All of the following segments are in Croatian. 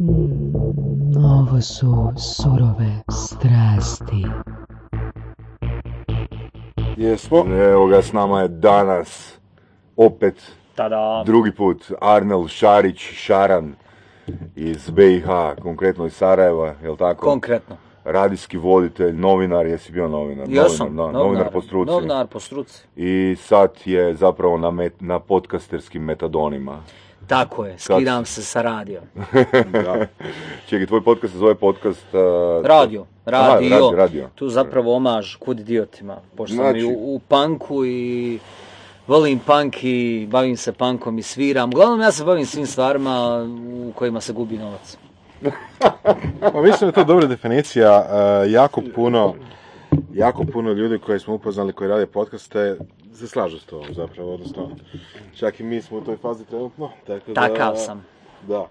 Mm, ovo su surove strasti. Jesmo. Evo ga, s nama je danas opet Tada, drugi put Arnel Šarić Šaran iz BiH, konkretno iz Sarajeva, jel tako? konkretno. Radijski voditelj, novinar, jesi bio novinar? Jesam, novinar, da, novinar po struci. Novinar po struci. I sad je zapravo na, met, na podcasterskim metadonima. Tako je, skidam se sa radio. Čekaj, tvoj podcast se zove podcast... uh, Radio, Aha, radio. radio, radio. Tu zapravo omaž kud idiotima. Pošto sam Znači- i u, u punku i volim punk i bavim se punkom i sviram. Uglavnom ja se bavim svim stvarima u kojima se gubi novac. Pa mislim da je to dobra definicija. e, jako puno jako puno ljudi koje smo upoznali koji rade podcaste se slažu s tom zapravo, odnosno čak i mi smo u toj fazi trenutno. Tako da, Takav sam. Da.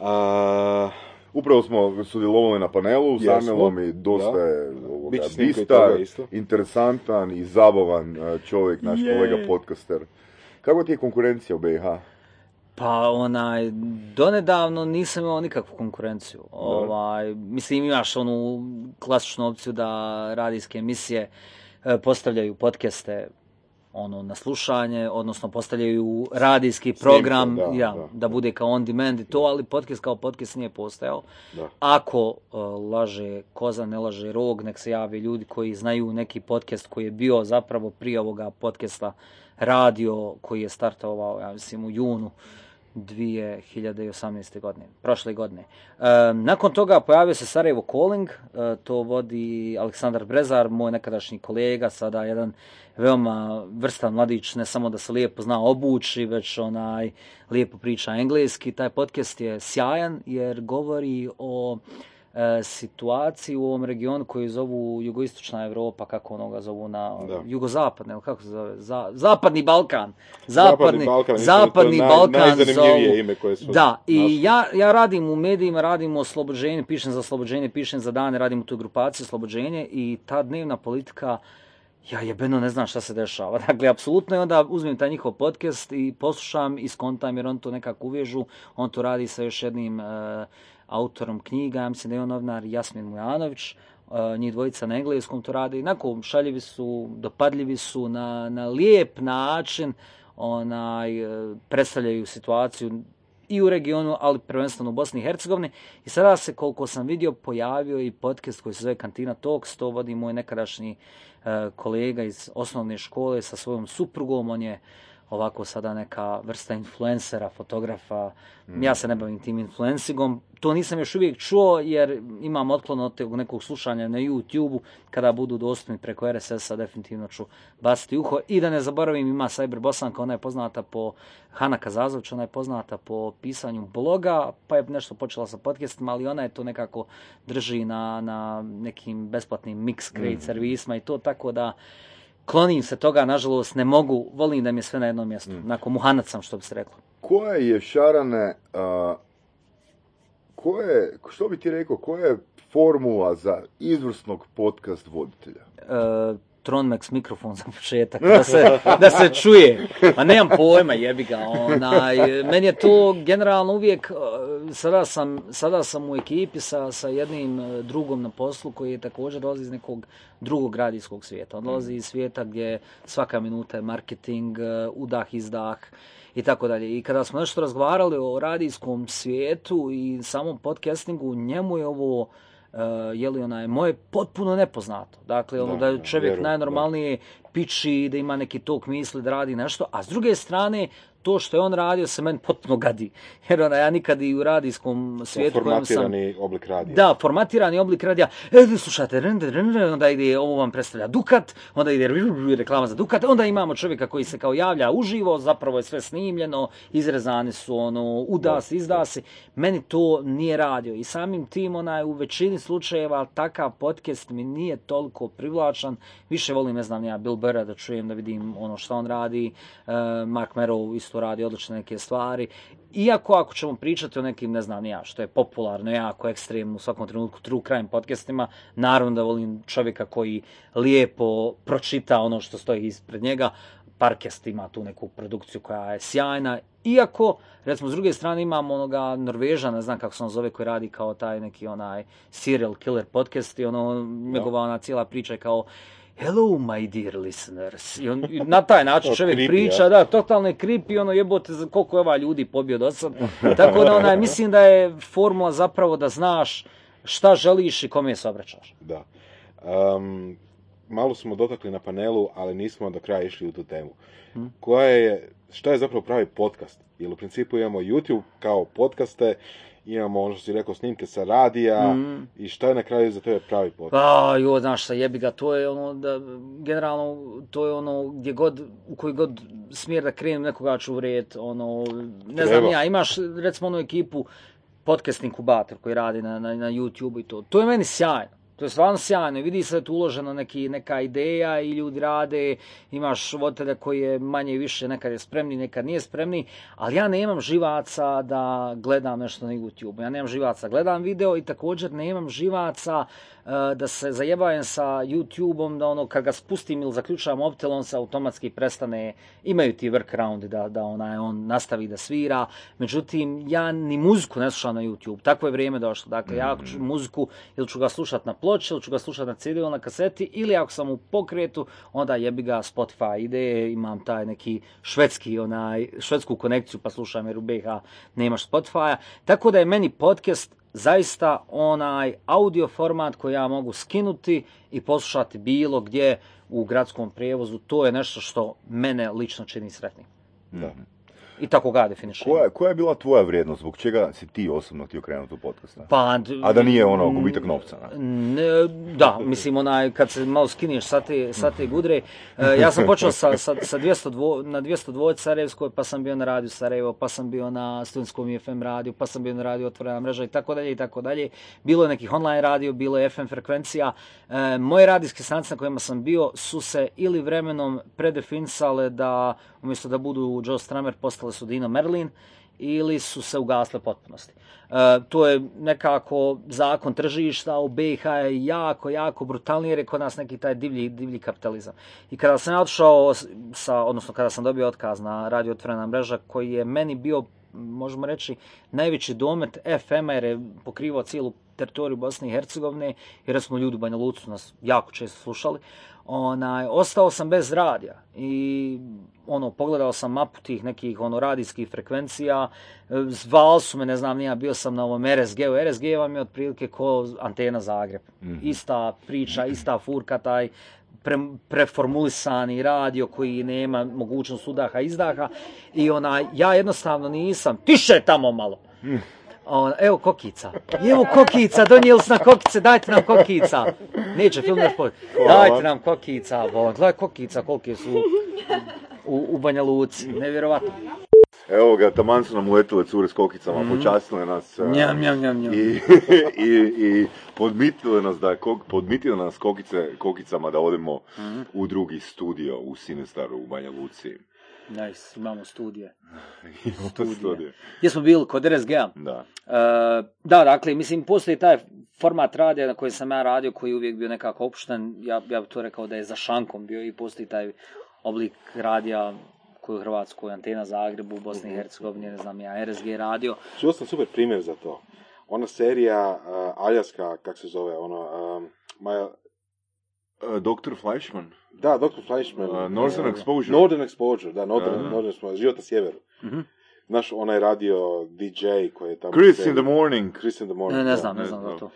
A, Upravo smo sudjelovali na panelu s Jesmo, Arnelom i dosta da. je bistar, interesantan i zabavan čovjek, naš kolega podcaster. Kako ti je konkurencija u BiH? Pa onaj, donedavno nisam imao nikakvu konkurenciju. Ovaj, mislim imaš onu klasičnu opciju da radijske emisije e, postavljaju podcaste ono na slušanje, odnosno postavljaju radijski program da, ja, da. da bude kao on demand i to, ali podcast kao podcast nije postojao. Da. Ako e, laže koza, ne laže rog, nek se jave ljudi koji znaju neki podcast koji je bio zapravo prije ovoga podcasta radio koji je startovao, ja mislim, u junu 2018. godine, prošle godine. E, nakon toga pojavio se Sarajevo Calling, e, to vodi Aleksandar Brezar, moj nekadašnji kolega, sada jedan veoma vrstan mladić, ne samo da se lijepo zna obući, već onaj lijepo priča engleski. Taj podcast je sjajan jer govori o e, situaciji u ovom regionu koju zovu jugoistočna Europa, kako onoga zovu na Da. jugozapadne, kako se zove, Za- zapadni Balkan. Zapadni Balkan, je to zapadni naj- Balkan najzanimljivije zovu. ime koje su Da, i našli. ja, ja radim u medijima, radim o oslobođenju, pišem za oslobođenje, pišem za dane, radim u toj grupaciji oslobođenje i ta dnevna politika, ja jebeno ne znam šta se dešava. Dakle, apsolutno je onda uzmem taj njihov podcast i poslušam i skontam jer on to nekako uvježu. On to radi sa još jednim e, autorom knjiga, mislim da je on novinar Jasmin Mujanović, e, njih dvojica na engleskom to radi. Inako, šaljivi su, dopadljivi su na, na lijep način, onaj, e, predstavljaju situaciju i u regionu, ali prvenstveno u Bosni i Hercegovini. I sada se, koliko sam vidio, pojavio i podcast koji se zove Kantina Talks, to vodi moj nekadašnji e, kolega iz osnovne škole sa svojom suprugom, on je ovako sada neka vrsta influencera, fotografa. Ja se ne bavim tim influencingom. To nisam još uvijek čuo jer imam otklon od tog nekog slušanja na YouTube-u. Kada budu dostupni preko RSS-a definitivno ću baciti uho. I da ne zaboravim ima Cyber Bosanka, ona je poznata po Hana Kazazović, ona je poznata po pisanju bloga, pa je nešto počela sa podcastima, ali ona je to nekako drži na, na nekim besplatnim mix create servisima i to tako da klonim se toga, nažalost ne mogu, volim da mi je sve na jednom mjestu. Nakon muhanac sam, što bi se reklo. Koja je Šarane, a, koja je, što bi ti rekao, koja je formula za izvrsnog podcast voditelja? E, Tronmax mikrofon za početak, da se, da se čuje. Ma nemam pojma, jebi ga. Onaj, meni je to generalno uvijek, e, sada sam, sada sam u ekipi sa, sa jednim e, drugom na poslu koji je također dolazi iz nekog drugog radijskog svijeta. On dolazi iz svijeta gdje svaka minuta je marketing, e, udah, izdah i tako dalje. I kada smo nešto razgovarali o radijskom svijetu i samom podcastingu, njemu je ovo uh, je li onaj, moje potpuno nepoznato. Dakle, ono da, Da, je da, čovjek vjerujem, najnormalnije piči, da ima neki tok misli, da radi nešto, a s druge strane, to što je on radio se meni potpuno gadi. Jer ona, ja nikad i u radijskom svijetu kojem sam... Formatirani oblik radija. Da, formatirani oblik radija. E, vi slušate, ren, ren, ren, onda ide, ovo vam predstavlja Dukat, onda ide reklama za Dukat, onda imamo čovjeka koji se kao javlja uživo, zapravo je sve snimljeno, izrezani su ono, uda se, izda se. Meni to nije radio i samim tim onaj, u većini slučajeva takav podcast mi nije toliko privlačan. Više volim, ne znam, ja Bill Burra da čujem, da vidim ono što on radi. E, Mark Merrow isto radi odlične neke stvari. Iako ako ćemo pričati o nekim, ne znam, ja, što je popularno, jako ekstremno u svakom trenutku true crime podcastima, naravno da volim čovjeka koji lijepo pročita ono što stoji ispred njega, Parkest ima tu neku produkciju koja je sjajna, iako, recimo, s druge strane imamo onoga Norveža, ne znam kako se on zove, koji radi kao taj neki onaj serial killer podcast i ono, njegova ona cijela priča je kao Hello my dear listeners. I, on, i na taj način čovjek creepy, priča, ja. da, totalno je creepy, ono jebote za koliko je ova ljudi pobio do sad. Tako da onaj, mislim da je formula zapravo da znaš šta želiš i kome se obraćaš. Da. Um, malo smo dotakli na panelu, ali nismo do kraja išli u tu temu. Koja je, šta je zapravo pravi podcast? Jer u principu imamo YouTube kao podcaste, imamo ono što si rekao snimke sa radija i šta je na kraju za tebe pravi podcast? Pa, jo, znaš šta, jebi ga, to je ono, da, generalno, to je ono, gdje god, u koji god smjer da krenem, nekoga ću uvrijet, ono, ne znam Treba. ja, imaš, recimo, onu ekipu, podcast inkubator koji radi na, na, na YouTube i to, to je meni sjajno. To je stvarno sjajno. Vidi se da je tu uložena neki, neka ideja i ljudi rade, imaš voditelja koji je manje i više nekad je spremni, nekad nije spremni, ali ja nemam živaca da gledam nešto na YouTube. Ja nemam živaca, gledam video i također nemam živaca da se zajebajem sa YouTube-om, da ono kad ga spustim ili zaključam mobitel, on se automatski prestane, imaju ti workaroundi da, da onaj, on nastavi da svira, međutim ja ni muziku ne slušam na YouTube, takvo je vrijeme došlo, dakle ja ću muziku ili ću ga slušat na ploči, ili ću ga slušat na CD ili na kaseti, ili ako sam u pokretu, onda jebi ga Spotify ide, imam taj neki švedski, onaj, švedsku konekciju pa slušam jer u BiH nemaš Spotify-a, tako da je meni podcast zaista onaj audio format koji ja mogu skinuti i poslušati bilo gdje u gradskom prijevozu, to je nešto što mene lično čini sretnim. Da. I tako ga definišem. Koja, koja je bila tvoja vrijednost? Zbog čega si ti osobno htio krenuti u podcast? ne? Pa, A da nije ono gubitak novca. ne? Ne, da, mislim onaj, kad se malo skineš sa te, sa te gudre, e, ja sam počeo sa, sa, sa 202, na 202 Sarajevskoj, pa sam bio na radiju Sarajevo, pa sam bio na studentskom FM radiju, pa sam bio na radiju Otvorena mreža i tako dalje i tako dalje. Bilo je nekih online radio, bilo je FM frekvencija. E, moje radijske stanice na kojima sam bio su se ili vremenom predefinisale da, umjesto da budu Joe Stramer, postale su Dino Merlin, ili su se ugasle potpunosti. E, to je nekako zakon tržišta u BiH je jako, jako brutalniji jer je kod nas neki taj divlji, divlji kapitalizam. I kada sam ja otišao sa, odnosno kada sam dobio otkaz na radio otvorena mreža koji je meni bio možemo reći, najveći domet FM-a jer je pokrivao cijelu teritoriju Bosne i Hercegovine, jer smo ljudi u Banja Lucu nas jako često slušali. Onaj, ostao sam bez radija i ono, pogledao sam mapu tih nekih ono, radijskih frekvencija, zvali su me, ne znam, nija, bio sam na ovom RSG-u, RSG vam je otprilike ko antena Zagreb. Ista priča, ista furka, taj pre, preformulisani radio koji nema mogućnost udaha izdaha i onaj, ja jednostavno nisam, tiše tamo malo. Evo kokica. Evo kokica, donijeli su nam kokice, dajte nam kokica. Neće film još pod. Dajte nam kokica, bo, gledaj kokica kolike su u, u Banja Luci. Nevjerovatno. Evo ga, taman su nam uletile cure s kokicama, počastile nas. a, Njam, njam, njam. I, i, i podmitile nas da, kok- podmitile nas kokice, kokicama da odemo u drugi studio u Sinestaru u Banja Luci. Nice, imamo studije. Imamo to studio. Gdje smo bili? Kod RSG-a. Da. E, da, dakle, mislim, postoji taj format radija na koji sam ja radio, koji je uvijek bio nekako opušten. Ja, ja bih to rekao da je za šankom bio i postoji taj oblik radija koji je u Hrvatskoj, Antena Zagrebu, Bosni i Hercegovini, ne znam ja, RSG radio. Čuo sam super primjer za to. Ona serija uh, Aljaska, kak se zove, ono, um, Maja, E, Dr. Fleischman. Da, Dr. Fleischman. Uh, Northern uh, Exposure. Northern Exposure, da, Northern, Aha. Northern Exposure, život na sjeveru. Mhm. Znaš, onaj radio DJ koji je tamo... Chris in the morning. Chris in the morning. Ne, ne da. znam, ne ne znam za znam. to.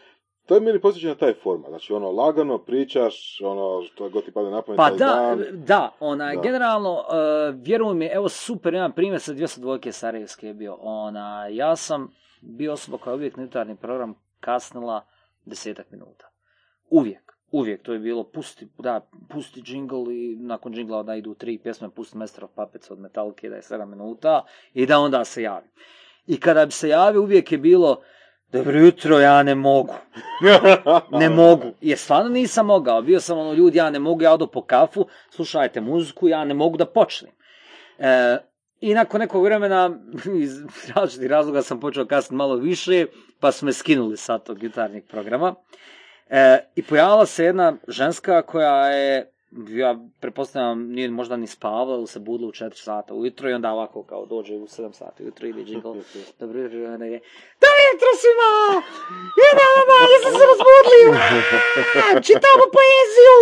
To je meni posjeća na taj format. Znači, ono, lagano pričaš, ono, što god ti pada na pamet Pa taj da, dan. da, onaj, Da. generalno, uh, vjeruj mi, evo super, jedan primjer sa 202 Sarajevske je bio. Ona, ja sam bio osoba koja je uvijek na jutarnji program kasnila desetak minuta. Uvijek, uvijek, to je bilo pusti, da, pusti džingl i nakon džingla da idu tri pjesme, pusti Master of Puppets od Metallica da je 7 minuta i da onda se javi. I kada bi se javio uvijek je bilo dobro jutro, ja ne mogu. ne mogu. Jer stvarno nisam mogao. Bio sam ono, ljudi, ja ne mogu, ja odo po kafu, slušajte muziku, ja ne mogu da počnem. E, I nakon nekog vremena, iz različitih razloga sam počeo kasniti malo više, pa su me skinuli sa tog jutarnjeg programa. E, I pojavila se jedna ženska koja je ja pretpostavljam nije možda ni spavao ili se budilo u 4 sata ujutro i onda ovako kao dođe u 7 sati ujutro ide jingle. Dobro jutro, onda ide. Dobro jutro svima! Idemo, jeste se razbudili! Čitamo poeziju!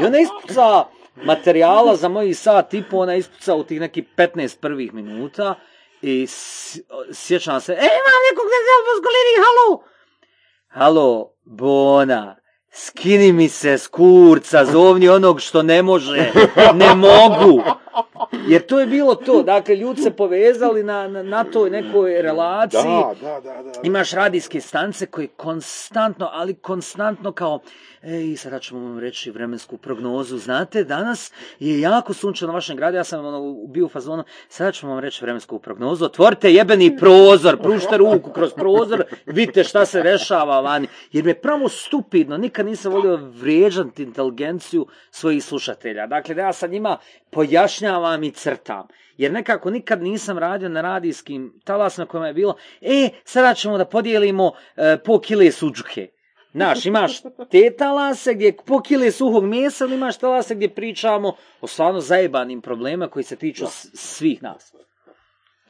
I onda ispuca materijala za moji sat i po, ona ispuca u tih nekih 15 prvih minuta i sjećam se, e, imam nekog da se pozgolini, halo! Halo, Bona, skini mi se s kurca, zovni onog što ne može, ne mogu. Jer to je bilo to, dakle, ljudi se povezali na, na, na toj nekoj relaciji. Da, da, da, da. Imaš radijske stance koje konstantno, ali konstantno kao, ej, sada ćemo vam reći vremensku prognozu, znate, danas je jako sunčano na vašem gradu, ja sam ono, bio u fazonu, sada ćemo vam reći vremensku prognozu, otvorite jebeni prozor, pružite ruku kroz prozor, vidite šta se dešava vani, jer me pravo stupidno, nikad nisam volio vrijeđati inteligenciju svojih slušatelja, dakle, da ja sa njima pojašnjavam i crtam. Jer nekako nikad nisam radio na radijskim talasima kojima je bilo, e, sada ćemo da podijelimo e, po kile suđuke. Znaš, imaš te talase gdje po kile suhog mjesa, ali imaš talase gdje pričamo o stvarno zajebanim problema koji se tiču svih nas.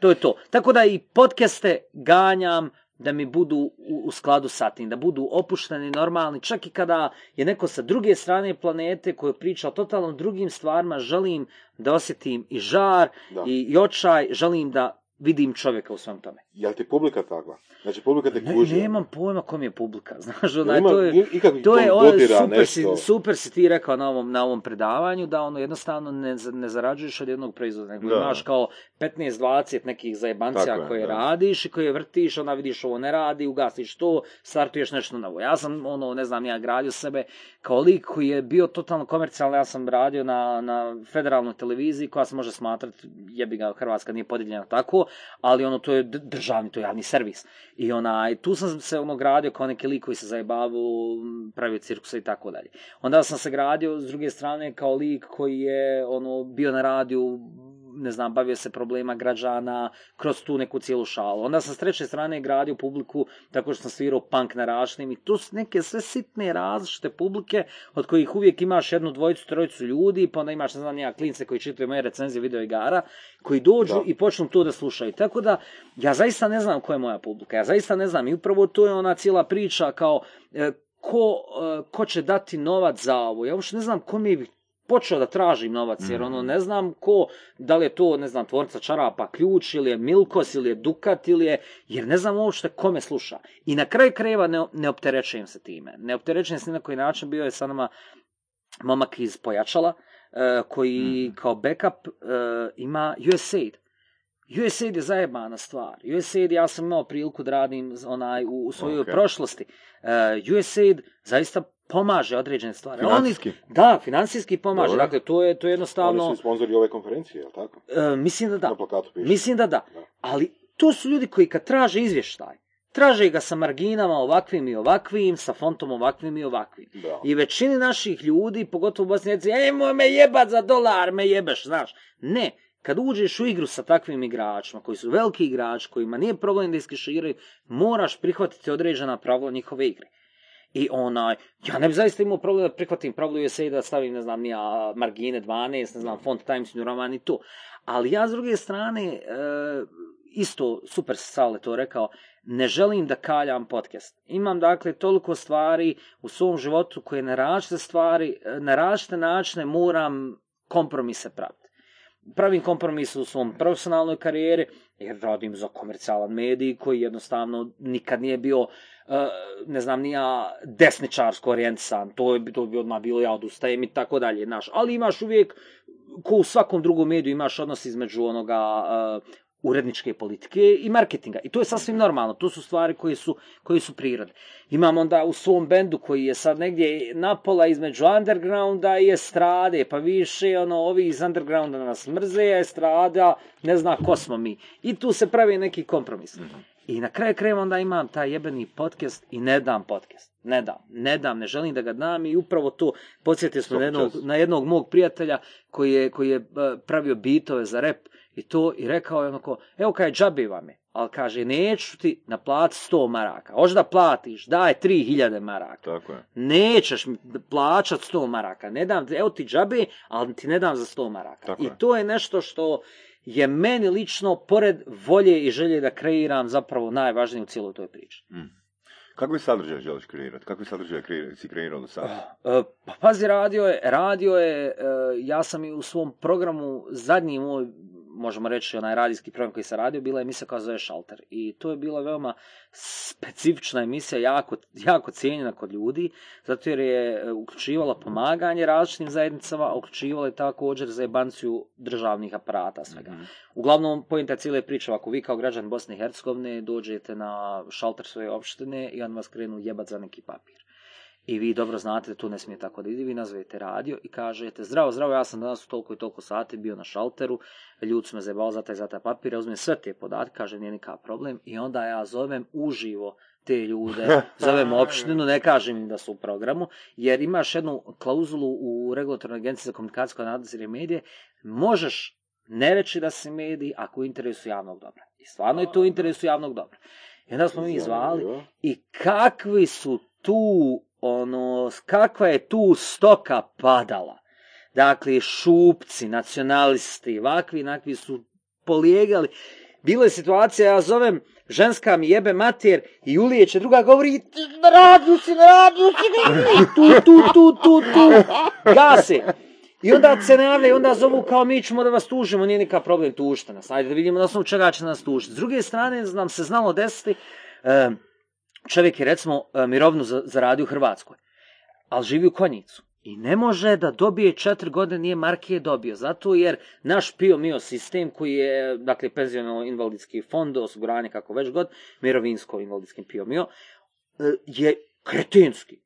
To je to. Tako da i podcaste ganjam da mi budu u, u skladu sa tim, da budu opušteni, normalni, čak i kada je neko sa druge strane planete koji priča o totalno drugim stvarima, želim da osjetim i žar Da. i, i očaj, želim da vidim čovjeka u svom tome. Jel ti publika takva? Znači, publika te Ne, kuži. nemam pojma kom je publika, znaš, onaj, to je, to je ono, super, si, super si ti rekao na ovom, na ovom predavanju, da ono jednostavno ne, ne zarađuješ od jednog proizvoda, nego Da. imaš kao 15-20 nekih zajebancija Tako je, koje da. radiš i koje vrtiš, onda vidiš ovo ne radi, ugasiš to, startuješ nešto novo. Ja sam, ono, ne znam, ja gradio sebe kao lik koji je bio totalno komercijalan, ja sam radio na, na federalnoj televiziji koja se može smatrati, jebi ga, Hrvatska nije podijeljena tako, ali ono, to je d- državni, to je javni servis. I onaj, tu sam se ono gradio kao neki lik koji se zajebavao, m, pravio cirkusa i tako dalje. Onda sam se gradio s druge strane kao lik koji je ono bio na radiju, ne znam, bavio se problema građana kroz tu neku cijelu šalu. Onda sam s treće strane gradio publiku tako što sam svirao punk na rašnim i tu su neke sve sitne različite publike od kojih uvijek imaš jednu dvojicu, trojicu ljudi, pa onda imaš, ne znam, nija klince koji čitaju moje recenzije video igara, koji dođu Da. i počnu to da slušaju. Tako da, ja zaista ne znam ko je moja publika, ja zaista ne znam i upravo to je ona cijela priča kao e, ko, e, ko će dati novac za ovo. Ja uopšte ne znam ko mi bi počeo da tražim novac, jer ono ne znam ko, da li je to, ne znam, tvorca čarapa ključ, ili je Milkos, ili je Dukat, ili je, jer ne znam uopšte kome sluša. I na kraju krajeva ne, ne opterećujem se time. Ne opterećujem se ni na koji način, bio je sa nama momak iz Pojačala, e, koji kao backup e, ima USAID. USAID je zajebana stvar. USAID ja sam imao priliku da radim onaj u, u svojoj Ok. prošlosti. E, USAID zaista pomaže određene stvari. Oni- Financijski? da, financijski pomaže. Dobro. Dakle, to je, to je Oni jednostavno... su i sponzori ove konferencije, jel tako? e, mislim da da. Na plakatu piše. Mislim da da. Da. Ali to su ljudi koji kad traže izvještaj, traže ga sa marginama ovakvim i ovakvim, sa fontom ovakvim i ovakvim. Da. I većini naših ljudi, pogotovo u Bosni i Hercegovini, ej moj me jebat za dolar, me jebeš, znaš. Ne, kad uđeš u igru sa takvim igračima, koji su veliki igrači, kojima nije problem da iskeširaju, moraš prihvatiti određena pravila njihove igre. I onaj, ja ne bi zaista imao problem da prihvatim pravilo USA i da stavim, ne znam, ja margine 12, ne znam, font Times New Roman i to. Ali ja s druge strane, e, isto super Sale to rekao, ne želim da kaljam podcast. Imam dakle toliko stvari u svom životu koje na različite stvari, e, na različite načine moram kompromise praviti. Pravim kompromis u svom profesionalnoj karijeri, jer radim za komercijalan medij koji jednostavno nikad nije bio, e, ne znam, nija desničarsko orijentisan, to je, to bi odmah bilo ja odustajem i tako dalje, znaš. Ali imaš uvijek, ko u svakom drugom mediju, imaš odnos između onoga e, uredničke politike i marketinga. I to je sasvim normalno. To su stvari koje su, koje su prirodne. Imam onda u svom bendu koji je sad negdje napola između undergrounda i estrade, pa više ono, ovi iz undergrounda nas mrze, a estrada ne zna ko smo mi. I tu se pravi neki kompromis. I na kraju krajeva onda imam taj jebeni podcast i ne dam podcast. Ne dam, ne dam, ne želim da ga dam i upravo to podsjetio smo na jednog, na jednog mog prijatelja koji je, koji je e, pravio bitove za rep i to i rekao je onako, evo kaj džabe vam je. ali kaže, neću ti naplatiti 100 maraka. Hoćeš da platiš, daj 3000 maraka. Tako je. Nećeš mi plaćat 100 maraka. Ne dam, evo ti džabe, ali ti ne dam za 100 maraka. Tako I je. to je nešto što je meni lično, pored volje i želje da kreiram, zapravo najvažnije u cijeloj toj priči. Kakve sadržaje želiš kreirati? Kakve sadržaje kreira- si kreirao do sada? E, Pa pazi, radio je, radio je, e, ja sam i u svom programu, zadnji moj, možemo reći, onaj radijski program koji sam radio, bila je emisija koja se zove Šalter. I to je bila veoma specifična emisija, jako, jako cijenjena kod ljudi, zato jer je e, uključivala pomaganje različitim zajednicama, a uključivala je također zajebanciju državnih aparata svega. Uglavnom, pojenta cijele priče, ako vi kao građan Bosne i Hercegovine dođete na šalter svoje opštine i on vas krenu jebat za neki papir. I vi dobro znate da tu ne smije tako da ide, vi nazovete radio i kažete zdravo, zdravo, ja sam danas u toliko i toliko sati bio na šalteru, ljudi su me za taj za taj papir, ja uzmem sve te podatke, kažem nije nikakav problem i onda ja zovem uživo te ljude, zovem opštinu, ne kažem im da su u programu, jer imaš jednu klauzulu u regulatornoj agenciji za komunikaciju koja nadzire medije, možeš ne reći da si medij ako u interesu javnog dobra. I stvarno je to u interesu javnog dobra. I onda smo mi zvali i kakvi su tu, ono, kakva je tu stoka padala. Dakle, šupci, nacionalisti, ovakvi, nakvi su polijegali. Bila je situacija, ja zovem, ženska mi jebe mater i ulijeće, druga govori, "Ti na radiju si, na radiju si, tu, tu, tu, tu, tu, gase. I onda se ne i onda zovu kao mi ćemo da vas tužimo, nije nikakav problem, tužite nas. Ajde da vidimo na osnovu čega će nas tužiti. S druge strane nam se znalo desiti, čovjek je recimo e, mirovnu za- zaradio u Hrvatskoj, ali živi u Konjicu. I ne može da dobije četiri godine, nije Marke dobio, zato jer naš PIO MIO sistem koji je, dakle, penziono invalidski fond, osiguranje kako već god, mirovinsko invalidski PIO MIO, e, je kretenski.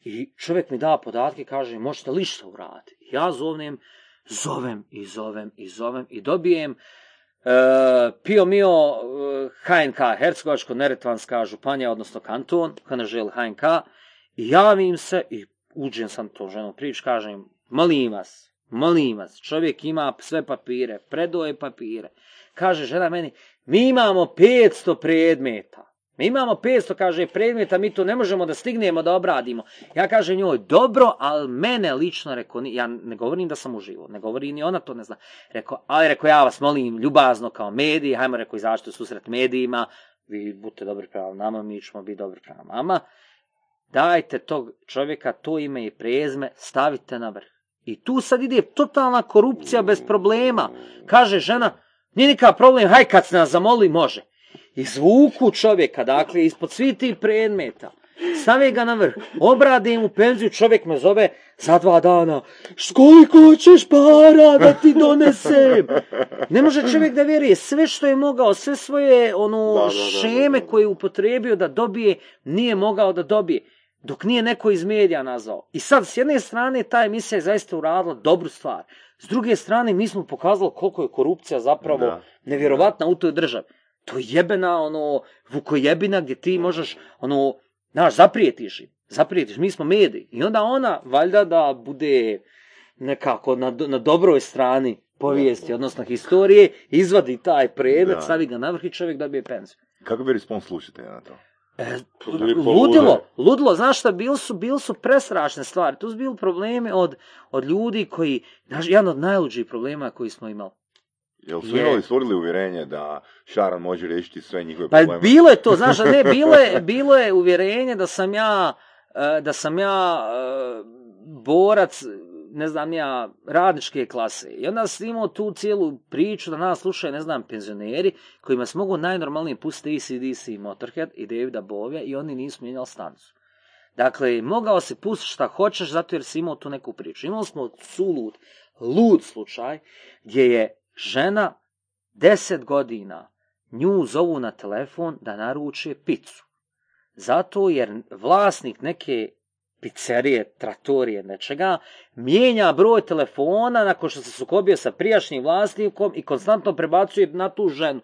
I čovjek mi da podatke kaže, možete li što uraditi? Ja zovnem, zovem i zovem i zovem i dobijem Pio Mio e, HNK, Hercegovačko-Neretvanska županija, odnosno kanton, HNŽL HNK, javim se i uđem sam to ženu prič, kažem, molim vas, molim vas, čovjek ima sve papire, predoje papire. Kaže žena meni, mi imamo 500 predmeta. Mi imamo 500, kaže, predmeta, mi to ne možemo da stignemo da obradimo. Ja kažem njoj, dobro, ali mene lično, reko, ja ne govorim da sam uživo, ne govorim ni ona to ne zna. Rekao, ali reko, ja vas molim, ljubazno kao mediji, hajmo, reko, izađite u susret medijima, vi budete dobri prema nama, mi ćemo biti dobri prema vama. Dajte tog čovjeka, to ime i prezme, stavite na vrh. I tu sad ide totalna korupcija bez problema. Kaže žena, nije nikakav problem, haj kad se nas zamoli, može. Izvuku čovjeka, dakle, ispod svih tih predmeta. Stave ga na vrh, obrade mu penziju, čovjek me zove za dva dana. "Š koliko ćeš para da ti donesem? Ne može čovjek da vjeruje, sve što je mogao, sve svoje ono Da, da, da, šeme koje je upotrijebio da dobije, nije mogao da dobije. Dok nije neko iz medija nazvao. I sad, s jedne strane, ta emisija je zaista uradila dobru stvar. S druge strane, mi smo pokazali koliko je korupcija zapravo Da. nevjerovatna u toj državi. To je jebena, ono, vukojebina gdje ti možeš, ono, znaš, zaprijetiš im. Zaprijetiš, mi smo mediji. I onda ona, valjda da bude nekako na, na dobroj strani povijesti, odnosno historije, izvadi taj predmet, stavi ga na vrh i čovjek dobije penziju. Kakav je respons slušatelja na to? E, ludilo, ludilo, znaš šta, bili su, bili su prestrašne stvari. Tu su bili problemi od, od ljudi koji, znaš, jedan od najluđih problema koji smo imali. Jel su imali stvorili uvjerenje da Šaran može riješiti sve njihove Pa probleme? bilo je to, znaš, ne, bilo je, bilo je uvjerenje da sam ja, e, da sam ja e, borac, ne znam ja, radničke klase. I onda sam imao tu cijelu priču da nas slušaju, ne znam, penzioneri, kojima se mogu najnormalnije pustiti ACDC i Motorhead i Davida Bovija i oni nisu mijenjali stanicu. Dakle, mogao se pustiti šta hoćeš zato jer si imao tu neku priču. Imali smo sulud, lud slučaj gdje je žena deset godina nju zovu na telefon da naruče picu. Zato jer vlasnik neke pizzerije, tratorije, nečega, mijenja broj telefona nakon što se sukobio sa prijašnjim vlasnikom i konstantno prebacuje na tu ženu.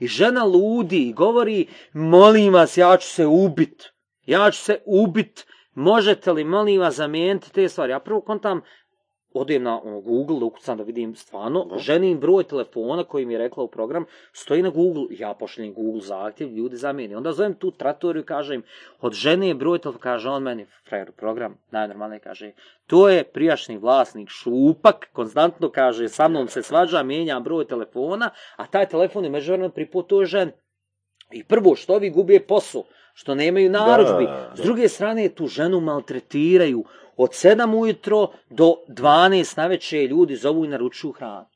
I žena ludi i govori, molim vas, ja ću se ubit. Ja ću se ubit. Možete li, molim vas, zamijeniti te stvari? Ja prvo kontam, odem na ono, Google da ukucam da vidim stvarno, ženin broj telefona koji mi je rekla u program, stoji na Google, ja pošaljem Google zahtjev, ljudi zamijeni. Onda zovem tu tratoriju kažem, od žene je broj telefona, kaže on meni, frajer, program, najnormalnije kaže, to je prijašnji vlasnik Šupak, konstantno kaže, sa mnom se svađa, mijenja broj telefona, a taj telefon je međuvremeno pripao toj ženi. I prvo, što ovi gubije posao, što nemaju narudžbi. S druge strane, tu ženu maltretiraju. Od 7 ujutro do 12 navečer ljudi zovu i naručuju hranu.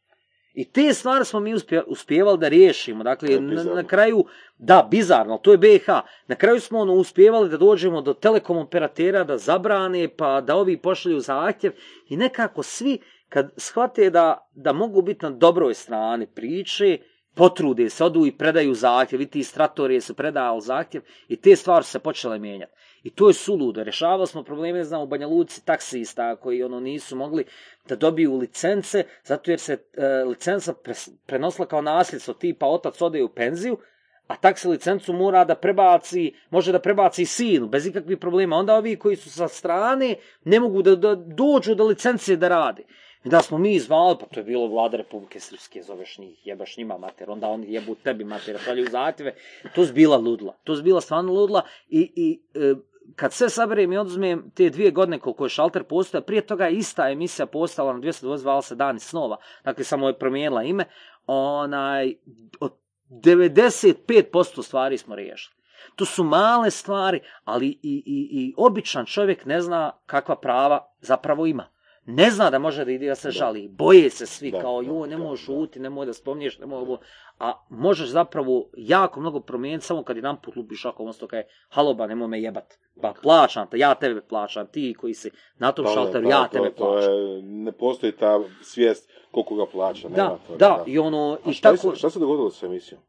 I te stvari smo mi uspje- uspjevali da riješimo. Dakle, na, na kraju, da, bizarno, to je BiH. Na kraju smo ono, uspjevali da dođemo do telekom operatera, da zabrane, pa da ovi pošalju zahtjev. I nekako svi, kad shvate da, da mogu biti na dobroj strani priče, potrude se, odu i predaju zahtjev, i ti stratorije su predali zahtjev i te stvari su se počele mijenjati. I to je suludo. Rješavali smo probleme, znam, u Banja Luci taksista koji ono nisu mogli da dobiju licence, zato jer se e, licenca pres- prenosila kao nasljedstvo, tipa otac ode u penziju, a taksi licencu mora da prebaci, može da prebaci sinu, bez ikakvih problema. Onda ovi koji su sa strane ne mogu da, da dođu do licencije da rade. I da smo mi zvali, pa to je bilo vlada Republike Srpske, zoveš njih, jebaš njima mater, onda oni jebu tebi mater, šalju zahtjeve. To je bila ludla, to je bila stvarno ludla i, i e, kad sve saberem i oduzmem te dvije godine koliko je šalter postao, prije toga je ista emisija postala na 220 zvala se Dani snova, dakle samo je promijenila ime, onaj, od 95% stvari smo riješili. To su male stvari, ali i, i, i običan čovjek ne zna kakva prava zapravo ima. Ne zna da može da ide da se žali. Boje se svi Da, kao, da, joj, ne da, možeš da. uti, ne možeš da spomniješ, ne možeš ovo. A možeš zapravo jako mnogo promijeniti samo kad jedan put lupiš ako on kaže, halo ba, nemoj me jebat. Ba, plaćam te, ja tebe plaćam, ti koji si na tom Pa šalteru, pa ja to- tebe to plaćam. je- ne postoji ta svijest koliko ga plaća. nema Da, toga, da, i ono, A i šta, tako... šta se dogodilo s emisijom?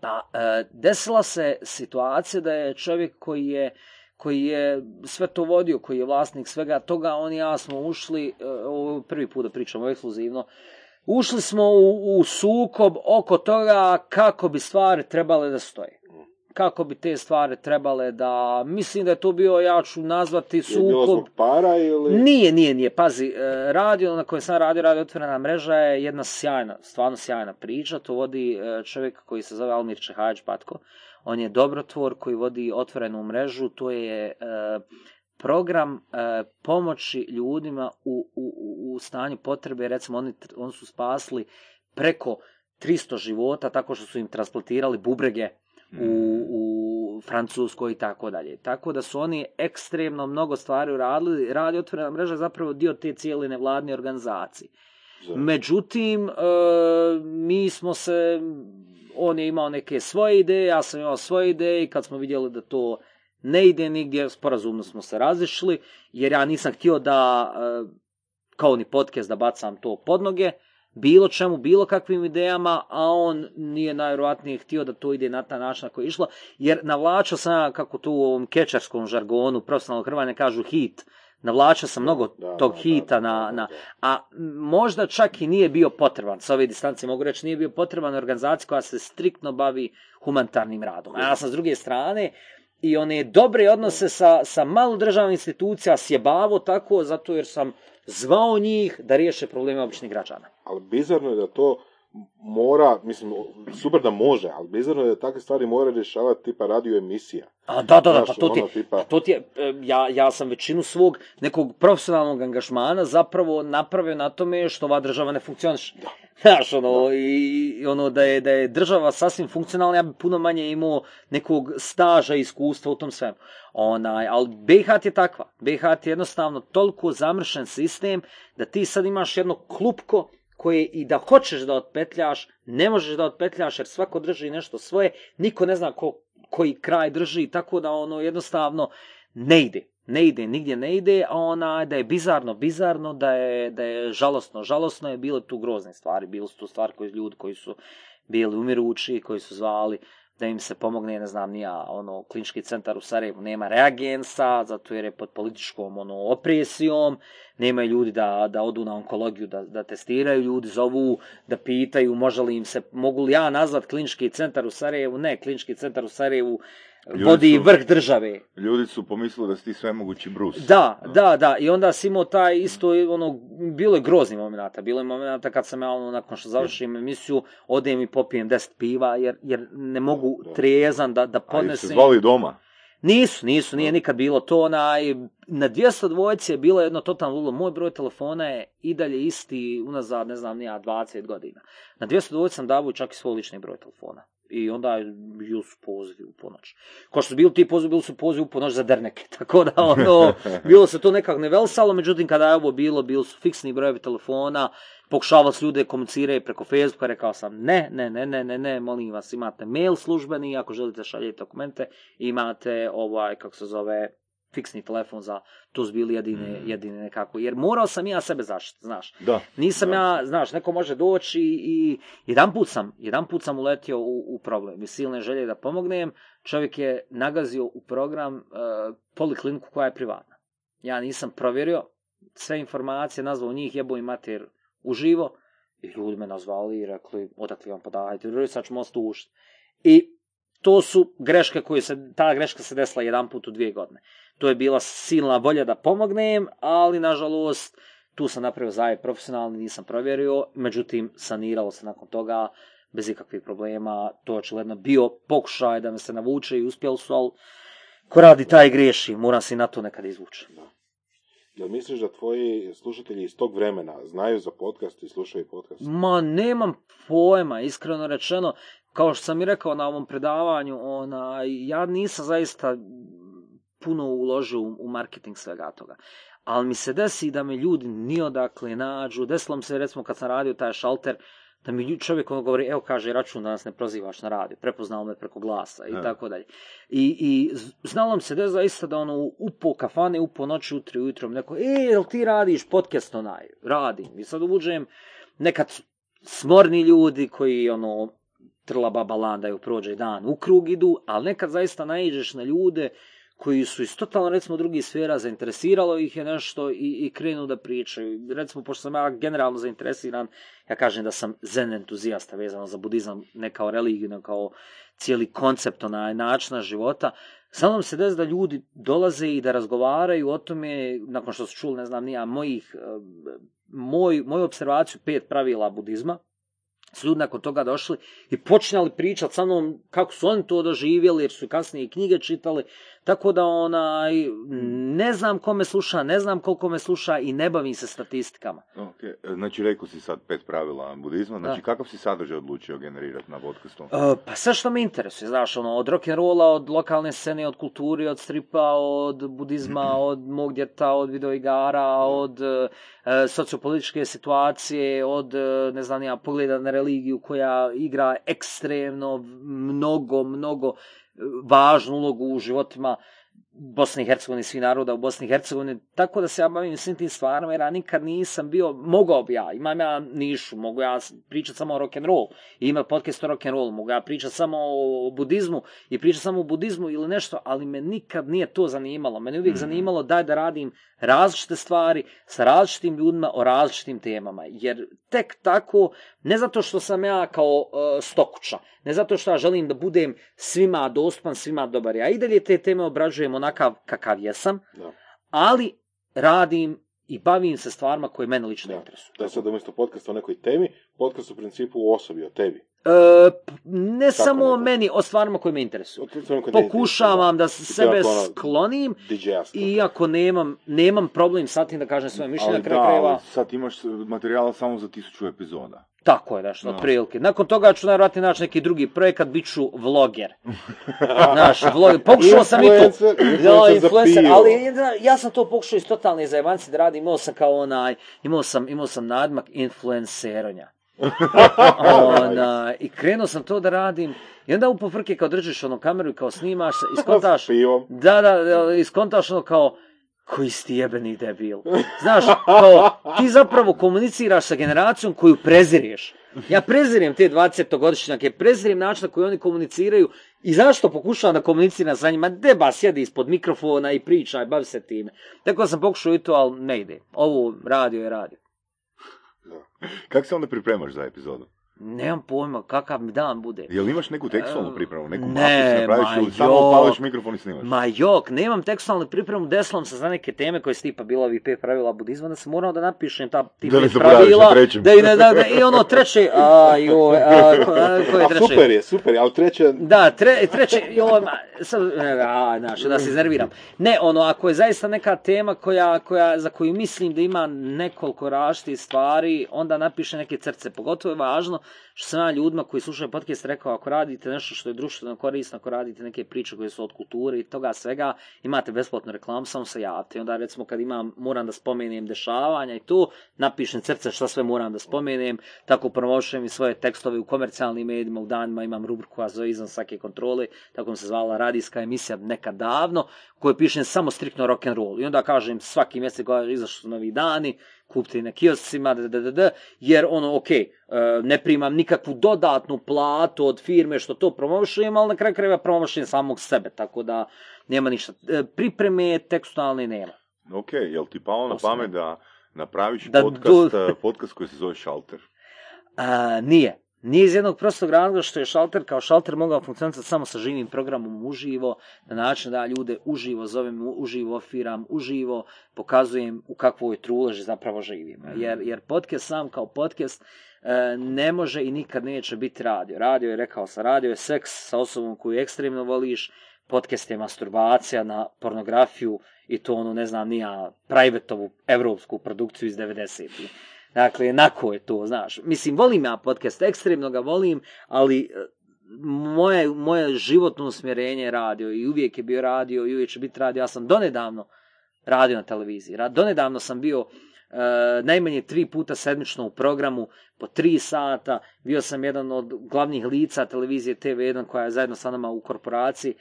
Pa, e, desila se situacija da je čovjek koji je koji je sve to vodio, koji je vlasnik svega toga, on i ja smo ušli, e, ovo je prvi put da pričamo ekskluzivno, ušli smo u, u sukob oko toga kako bi stvari trebale da stoje. Kako bi te stvari trebale da, mislim da je to bio, ja ću nazvati sukob, para ili... nije, nije, nije. Pazi, e, radio na kojem sam radio, radio otvorena mreža je jedna sjajna, stvarno sjajna priča. To vodi e, čovjek koji se zove Almir Čehajć Patko. On je dobrotvor koji vodi otvorenu mrežu. To je e, program e, pomoći ljudima u, u, u- stanju potrebe. Recimo, oni, oni su spasli preko 300 života tako što su im transplantirali bubrege u, u Francuskoj i tako dalje. Tako da su oni ekstremno mnogo stvari uradili. Radi otvorena mreža je zapravo dio te cijele nevladne organizacije. Za- Međutim, e, mi smo se, on je imao neke svoje ideje, ja sam imao svoje ideje i kad smo vidjeli da to ne ide nigdje, sporazumno smo se razišli, jer ja nisam htio da, e, kao ni podcast, da bacam to pod noge, bilo čemu, bilo kakvim idejama, a on nije najvjerojatnije htio da to ide na taj način na koji je išlo, jer navlačio sam, kako tu u ovom kečarskom žargonu, profesionalnog hrvanja kažu hit, navlačio sam mnogo Da, tog da, hita da, na, na, a možda čak i nije bio potreban, sa ove distancije mogu reći, nije bio potreban organizaciji koja se striktno bavi humanitarnim radom. A ja sam s druge strane i one dobre odnose sa, sa malo državnih institucija sjebavo tako, zato jer sam zvao njih da riješe probleme običnih građana. Ali bizarno je da to mora, mislim, super da može, ali bizarno je da takve stvari mora rješavati tipa radio emisija. A da, da, da, pa to ti, ono, tipa- pa to ti je, e, ja, ja sam većinu svog nekog profesionalnog angažmana zapravo napravio na tome što ova država ne funkcioniše. Znaš, ono, i, i ono da je, da je država sasvim funkcionalna, ja bi puno manje imao nekog staža i iskustva u tom svemu. Onaj, ali BiH je takva. BiH je jednostavno toliko zamršen sistem da ti sad imaš jedno klupko koje i da hoćeš da otpetljaš, ne možeš da otpetljaš jer svako drži nešto svoje, niko ne zna ko, koji kraj drži, tako da ono jednostavno ne ide. Ne ide, nigdje ne ide, a ona da je bizarno, bizarno, da je, da je žalosno, žalosno je bilo tu grozne stvari, bili su tu stvari koji ljudi koji su bili umirući, koji su zvali da im se pomogne, ne znam, nija, ono, klinički centar u Sarajevu nema reagensa, zato jer je pod političkom, ono, opresijom, nemaju ljudi da, da odu na onkologiju, da, da testiraju, ljudi zovu, da pitaju može li im se, mogu li ja nazvat klinički centar u Sarajevu, ne, klinički centar u Sarajevu Ljudi vodi su- vrh države. Ljudi su pomislili da si ti svemogući Bruce. Da, da, da, i onda si imao taj isto, ono, bilo je groznih momenata, bilo je momenata kad sam ja, ono, nakon što završim emisiju, odem i popijem 10 piva, jer, jer ne mogu Da. trijezan da, da podnesem. zvali doma? Nisu, nisu, nije nikad bilo to. Onaj, na 200 dvojci je bilo jedno totalno lulo. Moj broj telefona je i dalje isti unazad, ne znam, nija 20 godina. Na 200 dvojci sam davao čak i svoj lični broj telefona. I onda bili su pozivi u ponoć. Ko što su bili ti pozivi, bili su pozivi u ponoć za derneke. Tako da, ono, bilo se to nekak nevelsalo, međutim, kada je ovo bilo, bili su fiksni brojevi telefona, pokušavali su ljude komuniciraju preko Facebooka, rekao sam ne, ne, ne, ne, ne, ne, molim vas, imate mail službeni, ako želite šaljeti dokumente, imate ovaj, kako se zove, fiksni telefon za, to su bili jedine, jedine nekako, jer morao sam ja sebe zaštiti, znaš. Da. Nisam Da. ja, znaš, neko može doći i jedan put sam, jedan put sam uletio u, u problem i silne želje da pomognem, čovjek je nagazio u program e, polikliniku koja je privatna. Ja nisam provjerio sve informacije, nazvao njih jebo i mater uživo i ljudi me nazvali i rekli odakle vam podajte, sad ćemo vas tužiti. I to su greške koje se, ta greška se desila jedan put u dvije godine. To je bila silna volja da pomognem, ali nažalost tu sam napravio zajed profesionalni, nisam provjerio, međutim saniralo se nakon toga bez ikakvih problema, to je očigledno bio pokušaj da me se navuče i uspjeli su, ali ko radi taj griješi, moram se i na to nekad izvući. Jel misliš da tvoji slušatelji iz tog vremena znaju za podcast i slušaju podcast? Ma nemam pojma, iskreno rečeno, kao što sam i rekao na ovom predavanju, ona, ja nisam zaista puno uložio u, marketing svega toga. Ali mi se desi da me ljudi ni odakle nađu. Desilo mi se recimo kad sam radio taj šalter, da mi čovjek ono govori, evo kaže, račun da nas ne prozivaš na radio, prepoznao me preko glasa i Ja. tako dalje. I, i znalo mi se da zaista da ono upo kafane, upo noći, utri, ujutro, neko, e, jel ti radiš podcast onaj? Radim. I sad uđem, nekad smorni ljudi koji ono trla baba landaju, prođe dan, u krug idu, ali nekad zaista naiđeš na ljude koji su iz totalno recimo drugih sfera, zainteresiralo ih je nešto i, i krenu da pričaju. Recimo, pošto sam ja generalno zainteresiran, ja kažem da sam zen entuzijasta vezano za budizam, ne kao religiju, nego kao cijeli koncept onaj načina života. Samo nam se desi da ljudi dolaze i da razgovaraju o tome, nakon što su čuli, ne znam, nija mojih, eh, moj, moju observaciju pet pravila budizma, su ljudi nakon toga došli i počinjali pričati sa mnom kako su oni to doživjeli, jer su kasnije i knjige čitali, tako da onaj, ne znam kome sluša, ne znam koliko me sluša i ne bavim se statistikama. Ok, znači rekao si sad pet pravila budizma, znači Da. kakav si sadržaj odlučio generirati na podcastu? E, pa sve što me interesuje, znaš, ono, od rock'n'rolla, od lokalne scene, od kulturi, od stripa, od budizma, od mog djeta, od videoigara, od e, e, sociopolitičke situacije, od, e, ne znam ja, pogleda na religiju koja igra ekstremno, mnogo, mnogo važnu ulogu u životima Bosne i Hercegovine, svih naroda u Bosni i Hercegovini, tako da se ja bavim svim tim stvarima, jer ja nikad nisam bio, mogao bi ja, imam ja nišu, mogu ja pričati samo o rock'n'roll, i imati podcast o rock'n'rollu, mogu ja pričati samo o budizmu i pričati samo o budizmu ili nešto, ali me nikad nije to zanimalo. Mene je uvijek zanimalo daj da radim različite stvari sa različitim ljudima o različitim temama, jer tek tako, ne zato što sam ja kao e, stokuća, ne zato što ja želim da budem svima dostupan, svima dobar, ja i dalje te teme obrađujem onakav kakav jesam, Da. ali radim i bavim se stvarima koje mene lično Da. interesuju. Da je sad umjesto podcasta o nekoj temi, podcast u principu o osobi, o tebi. E, ne samo o mene, o stvarima koje me interesuju. Pokušavam da interesuju, sebe ono, sklonim, iako nemam, nemam problem sa tim da kažem svoje mišljenje Ali da, krajeva. sad imaš materijala samo za tisuću epizoda. Tako je, nešto, Da. otprilike. Nakon toga ću najvjerojatnije naći neki drugi projekat, bit ću vloger. Znaš, vloger. Pokušao sam i to. Influencer, Da, influencer ali ja sam to pokušao iz totalne zajebanci da radim, imao sam kao onaj, imao sam, imao sam nadmak influenceronja. Ona, I krenuo sam to da radim i onda u pofrke kao držiš ono kameru i kao snimaš se, iskontaš, da, da, iskontaš ono kao, koji si jebeni debil. Znaš, kao, ti zapravo komuniciraš sa generacijom koju prezireš. Ja prezirem te 20-godišnjake, prezirem način na koji oni komuniciraju i zašto pokušavam da komuniciram sa njima? Deba, sjedi ispod mikrofona i pričaj, bavi se time. Tako sam pokušao i to, ali ne ide. Ovo radio je radio. Kako se onda pripremaš za epizodu? Nemam pojma kakav mi dan bude. Jel imaš neku tekstualnu pripremu, neku Ne, napraviš ma ili samo jok. upališ mikrofon i snimaš? Ma jok, nemam tekstualnu pripremu, desilo se za neke teme koje su tipa bila ovih pet pravila budizma, da sam morao da napišem ta ti Da pet pravila, da, i ne, da, da, i ono treće, a, joj, a, ko, a, ko je A treće? super je, super je, ali treće... Da, tre, treće, joj, ma, sad, ne, a, znaš, da se iznerviram. Ne, ono, ako je zaista neka tema koja, koja, za koju mislim da ima nekoliko različitih stvari, onda napiše neke crce. Pogotovo je važno što sam ja ljudima koji slušaju podcast rekao, ako radite nešto što je društveno korisno, ako radite neke priče koje su od kulture i toga svega, imate besplatnu reklamu, samo se javite. I onda recimo kad imam, moram da spomenem dešavanja i to, napišem crce šta sve moram da spomenem, tako promošujem i svoje tekstove u komercijalnim medijima, u danima imam rubriku koja zove izvan svake kontrole, tako se zvala radijska emisija nekad davno, koju pišem samo striktno rock and roll. I onda kažem svaki mjesec koja izašli su novi dani, kupite na kioscima, da, da, da, da, jer ono, ok, e, ne primam nikakvu dodatnu platu od firme što to promošujem, ali na kraju krajeva promošujem samog sebe, tako da nema ništa. E, Pripreme tekstualne nema. Ok, jel ti palo na pamet da napraviš Da podcast, do- eh, podcast koji se zove Shalter? A, nije. Nije iz jednog prostog razloga što je šalter kao šalter mogao funkcionirati samo sa živim programom uživo, na način da ljude uživo zovem, uživo ofiram, uživo pokazujem u kakvoj truleži zapravo živim. Jer, jer podcast sam kao podcast e, ne može i nikad neće biti radio. Radio je, rekao sam, radio je seks sa osobom koju ekstremno voliš, podcast je masturbacija na pornografiju i to ono, ne znam, nija privatovu evropsku produkciju iz 90-ih. Dakle, jednako je to, znaš. Mislim, volim ja podcast, ekstremno ga volim, ali e, moje, moje životno usmjerenje je radio i uvijek je bio radio i uvijek će biti radio. Ja sam donedavno radio na televiziji. Donedavno sam bio e, najmanje tri puta sedmično u programu po tri sata. Bio sam jedan od glavnih lica televizije TV1 koja je zajedno sa nama u korporaciji.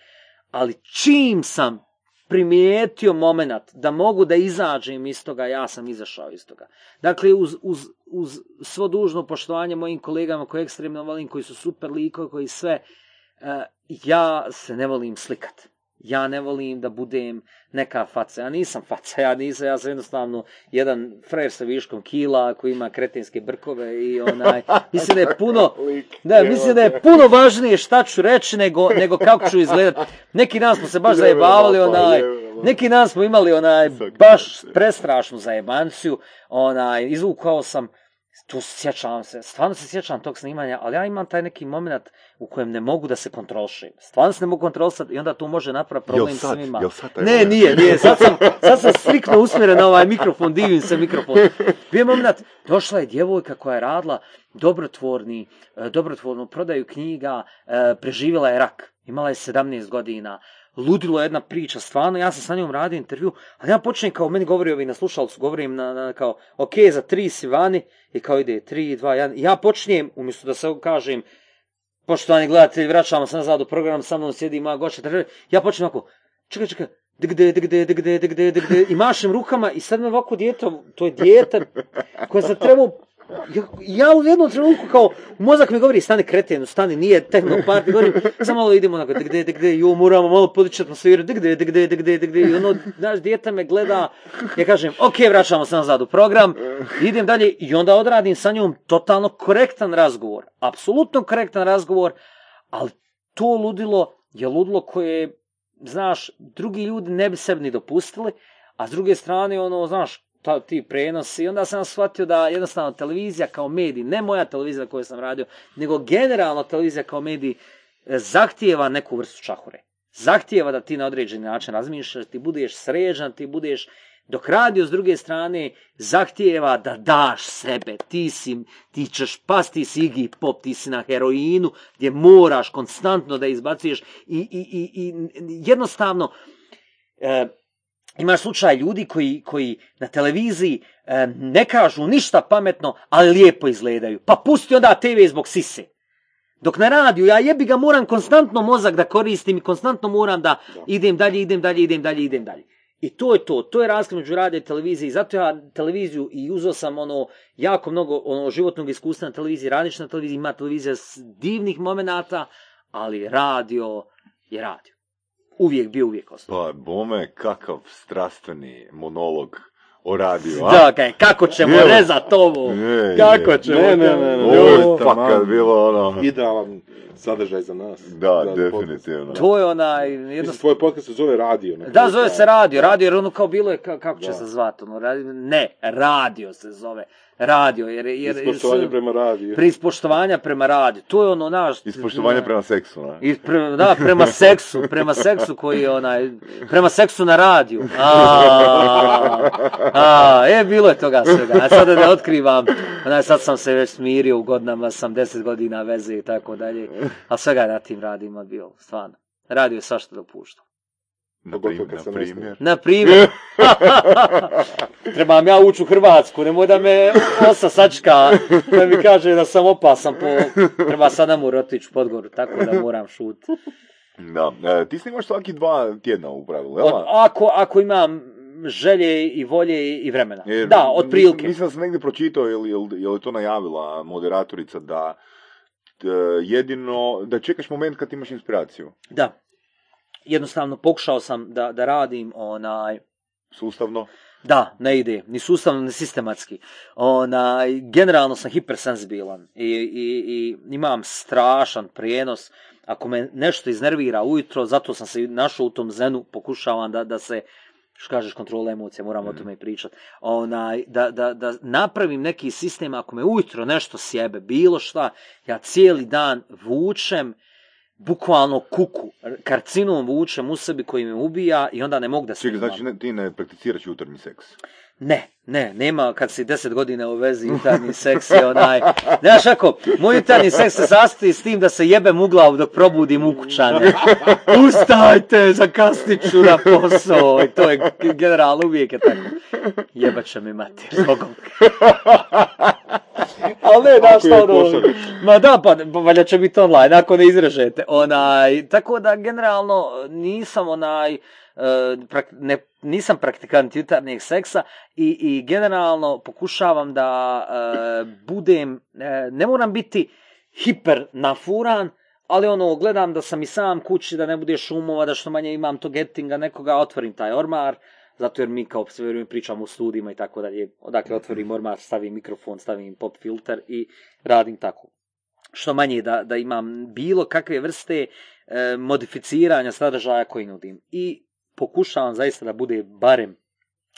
Ali čim sam primijetio moment da mogu da izađem iz toga, ja sam izašao iz toga. Dakle, uz, uz, uz svo dužno poštovanje mojim kolegama koje ekstremno volim, koji su super likovi, koji sve, e, ja se ne volim slikat. Ja ne volim da budem neka faca. Ja nisam faca, ja nisam, ja sam jednostavno jedan frajer sa viškom kila koji ima kretenske brkove i onaj, mislim da je puno, da, mislim da je puno važnije šta ću reći nego, nego kako ću izgledat. Neki dan smo se baš zajebavali, onaj, neki dan smo imali onaj, baš prestrašnu zajebanciju, onaj, izvukao sam, tu sjećam se, stvarno se sjećam tog snimanja, ali ja imam taj neki moment u kojem ne mogu da se kontrolišem. Stvarno se ne mogu kontrolisati i onda tu može napraviti problem Jel sad? svima. Jel sad ne, moment? nije, nije, sad sam, sad sam striktno usmjeren na ovaj mikrofon, divim se mikrofon. Bio moment, došla je djevojka koja je radila dobrotvorni, e, dobrotvornu prodaju knjiga, e, preživjela je rak, imala je 17 godina, ludilo je jedna priča, stvarno, ja sam sa njom radio intervju, ali ja počnem kao, meni govori ovi na slušalcu, govorim na, na, kao, ok, za tri si vani, i kao ide, tri, dva, jedan, ja počnem, umjesto da se kažem, poštovani gledatelji, vraćamo se nazad u program, sa mnom sjedi moja gošća, tra- ja počnem ovako, čekaj, čekaj, dgde, dgde, dgde, dgde, dgde, i mašem rukama i sad me ovako dijete, to je dijete koje se trebao, ja, u jednom trenutku kao, mozak mi govori, stani kretenu, stani, nije tehno party, govorim, samo malo idemo onako, dgde, dgde, jo, moramo malo podići atmosferu, dgde, dgde, dgde, dgde, i ono, znaš, dijete me gleda, ja kažem, ok, vraćamo se nazad u program, idem dalje i onda odradim sa njom totalno korektan razgovor, apsolutno korektan razgovor, ali to ludilo je ludilo koje, znaš, drugi ljudi ne bi sebi ni dopustili, a s druge strane, ono, znaš, ta, ti prenosi, i onda sam shvatio da jednostavno televizija kao medij, ne moja televizija kojoj sam radio, nego generalno televizija kao medij, e, zahtijeva neku vrstu čahure. Zahtijeva da ti na određeni način razmišljaš, ti budeš sređan, ti budeš dok radio s druge strane zahtijeva da daš sebe, ti si, ti ćeš pasti, ti si Pop, ti si na heroinu gdje moraš konstantno da izbacuješ i, i, i, i jednostavno e, imaš slučaj ljudi koji, koji na televiziji e, ne kažu ništa pametno, ali lijepo izgledaju. Pa pusti onda TV zbog sise. Dok na radiju, ja jebi ga moram konstantno mozak da koristim i konstantno moram da idem dalje, idem dalje, idem dalje, idem dalje. I to je to, to je razlika među radija i televizije i zato ja televiziju i uzeo sam ono jako mnogo ono životnog iskustva na televiziji, radiš na televiziji, ima televizija s divnih momenata, ali radio je radio. Uvijek bio, uvijek ostao. Pa, bome, kakav strastveni monolog o radiju, a? Da, kaj, kako ćemo Evo. rezat ovo? Je, Kako je. ćemo? Ne, ne, ne, ne. Ovo Ovo je fakat bilo ono... Idealan sadržaj za nas. Da, Za definitivno. To je onaj, Mislim, jednostavno... tvoj podcast se zove Radio. na Da, kraju zove se radio, radio jer ono kao bilo je, ka- kako će Da. se zvati, ono, radio, ne, radio se zove, radio, jer, jer, Ispoštovanje prema radiju. pri ispoštovanja prema radiju, to je ono naš... Ispoštovanje prema seksu, a? I pre- da, prema seksu, prema seksu koji je onaj, prema seksu na radiju. A, a, e, bilo je toga svega. A sada da otkrivam, onaj, sad sam se već smirio, u godinama sam deset godina veze i tako dalje. A svega na tim radijima bilo, stvarno. Radio je svašta dopušta. Na Pogotovo kad primjer. Na primjer, trebam ja ući u Hrvatsku, nemoj da me osa sačka, da mi kaže da sam opasan po, treba sad nam otići u Podgoru, tako da moram šut. Da, e, ti snimaš svaki dva tjedna u pravilu, jel? Ako, ako imam želje i volje i vremena. Jer da, otprilike. Mislim, mislim da sam negdje pročitao, je li, je li- to najavila moderatorica, da jedino, da čekaš moment kad imaš inspiraciju. Da. Jednostavno pokušao sam da, da radim onaj, Sustavno. Da, ne ide, ni sustavno, ni sistematski. Onaj, generalno sam hipersenzibilan i, i, i imam strašan prijenos. Ako me nešto iznervira ujutro, zato sam se našao u tom zenu, pokušavam da, da se, što kažeš, kontrola emocija, moram o tome i pričati, onaj, da, da, da napravim neki sistem, ako me ujutro nešto sjebe, bilo šta, ja cijeli dan vučem, bukvalno kuku, karcinom vučem u sebi koji me ubija i onda ne mogu da se Čekaj, znači ne, ti ne prakticiraš jutarnji seks. Ne, ne, nema kad si deset godina u vezi jutarnji seks je onaj... Znaš ako, moj jutarnji seks se sastoji s tim da se jebem u glavu dok probudim ukućane. Ustajte, zakasnit ću na posao. I to je generalno uvijek je tako. Jebat će mi mater, zbogom. Ali ne, da Ako šta je ono... Ma da, pa pa valjda će biti online, ako ne izrežete. Onaj, tako da generalno nisam onaj, ne, nisam praktikant jutarnjeg seksa i, i generalno pokušavam da e, budem, e, ne moram biti hiper nafuran, ali ono, gledam da sam i sam kući, da ne bude šumova, da što manje imam tog gettinga, nekoga otvorim taj ormar, zato jer mi kao sve pričamo u studijima i tako dalje. Odakle otvorim ormar, stavim mikrofon, stavim pop filter i radim tako. Što manje da, da imam bilo kakve vrste e, modificiranja sadržaja koji nudim. I pokušavam zaista da bude barem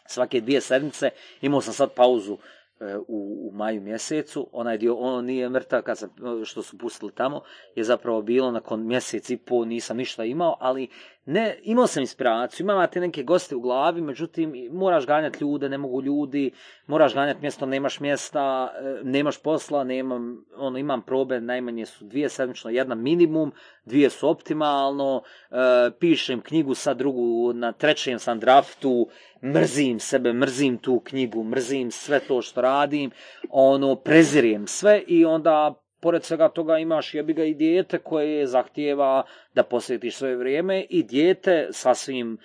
svake dvije sedmice. Imao sam sad pauzu e, u, u maju mjesecu, onaj dio, ono nije mrtav kad sam, što su pustili tamo, je zapravo bilo nakon mjesec i pol nisam ništa imao, ali ne, imao sam inspiraciju, imate neke goste u glavi, međutim, moraš ganjati ljude, ne mogu ljudi, moraš ganjati mjesto, nemaš mjesta, e, nemaš posla, nemam, ono, imam probe, najmanje su dvije sedmično, jedna minimum, dvije su optimalno, e, pišem knjigu sad drugu, na trećem sam draftu, mrzim sebe, mrzim tu knjigu, mrzim sve to što radim, ono, prezirijem sve i onda pored svega toga imaš jebi ga i dijete koje zahtijeva da posvetiš svoje vrijeme i dijete sasvim e,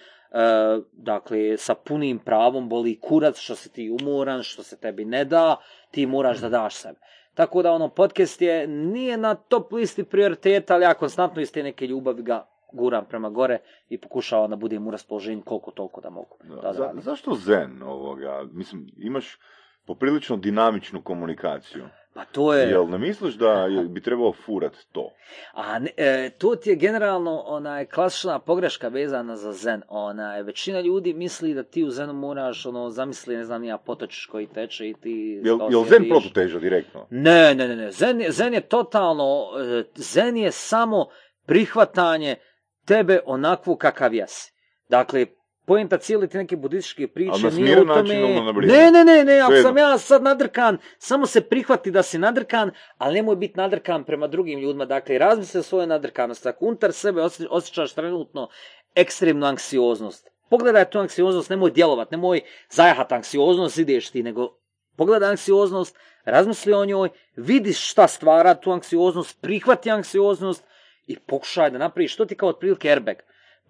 dakle sa punim pravom boli kurac što si ti umoran, što se tebi ne da, ti moraš da daš sebe. Tako da ono podcast je nije na top listi prioriteta, ali ja konstantno iz te neke ljubavi ga guram prema gore i pokušavam da budem u raspoloženju koliko toliko da mogu. Da, da, Za- zašto zen ovoga? Mislim, imaš poprilično dinamičnu komunikaciju. Pa to je... Jel ne misliš da bi trebao furat to? A ne, e, to ti je generalno onaj klasična pogreška vezana za zen. Onaj, većina ljudi misli da ti u zenu moraš ono zamisli, ne znam, ja potočiš koji teče i ti Jel, jel zen protuteža direktno? Ne, ne, ne, ne. Zen je, zen je totalno, e, zen je samo prihvatanje tebe onakvu kakav jesi. Dakle, pojenta cijeli te neke budističke priče Ali nije u tome... vrijeme? Ne, ne, ne, ne, ako sam ja sad nadrkan, samo se prihvati da si nadrkan, ali nemoj biti nadrkan prema drugim ljudima. Dakle, razmisli o svojoj nadrkanosti. Ako unutar sebe osje- osjećaš trenutno ekstremnu anksioznost, pogledaj tu anksioznost, nemoj djelovat, nemoj zajahat anksioznost, ideš ti, nego pogledaj anksioznost, razmisli o njoj, vidiš šta stvara tu anksioznost, prihvati anksioznost i pokušaj da napraviš što ti kao otprilike airbag.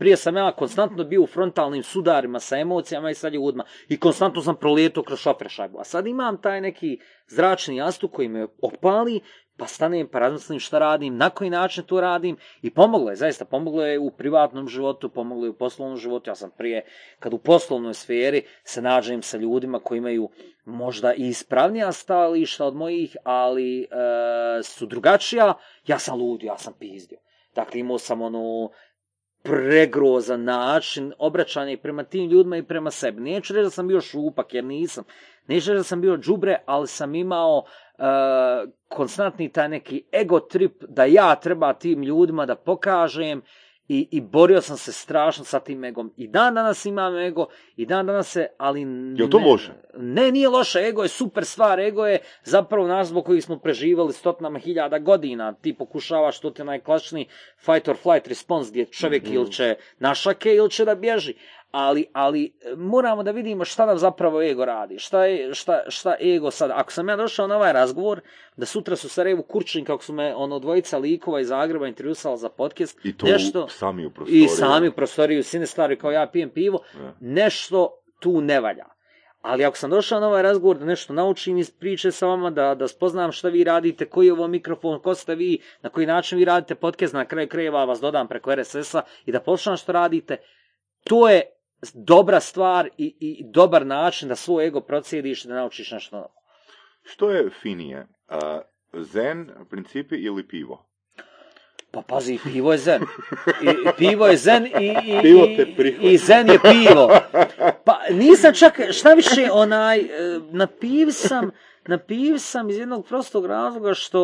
Prije sam ja konstantno bio u frontalnim sudarima sa emocijama i sa ljudima i konstantno sam prolijetao kroz šofer šajbu. A sad imam taj neki zračni jastuk koji me opali, pa stanem, pa razmislim šta radim, na koji način to radim i pomoglo je, zaista pomoglo je u privatnom životu, pomoglo je u poslovnom životu. Ja sam prije, kad u poslovnoj sferi se nađem sa ljudima koji imaju možda i ispravnija stajališta od mojih, ali e, su drugačija, ja sam lud, ja sam pizdio. Dakle, imao sam ono pregrozan način obraćanja i prema tim ljudima i prema sebi. Neću reći da sam bio šupak, jer nisam. Neću reći da sam bio džubre, ali sam imao e, konstantni taj neki ego trip da ja treba tim ljudima da pokažem i, i borio sam se strašno sa tim egom. I dan danas imam ego, i dan danas se, ali... Jel to ne, loše? Ne, nije loše, ego je super stvar, ego je zapravo naš zbog kojih smo preživali stotinama hiljada godina. Ti pokušavaš, to ti je fight or flight response, gdje čovjek Mhm. ili će našake ili će da bježi. Ali, ali e, moramo da vidimo šta nam zapravo ego radi. Šta, je, šta, šta ego sad... Ako sam ja došao na ovaj razgovor, da sutra su Sarajevu Kurčin, kako su me ono dvojica likova iz Zagreba intervjusala za podcast, I to nešto... sami u prostoriji. I sami u prostoriju, sine stvari kao ja pijem pivo, Da. nešto tu ne valja. Ali ako sam došao na ovaj razgovor da nešto naučim iz priče sa vama, da, da spoznam šta vi radite, koji je ovo mikrofon, ko ste vi, na koji način vi radite podcast, na kraju krajeva vas dodam preko RSS-a i da poslušam što radite, to je dobra stvar i, i dobar način da svoj ego procijediš da naučiš nešto novo. Što je finije? Zen, principi ili pivo? Pa pazi, pivo je zen. I, pivo je zen i, i, Pivo i- te prihvati. i zen je pivo. Pa nisam čak, šta više, onaj, e, napiv sam, napiv sam iz jednog prostog razloga što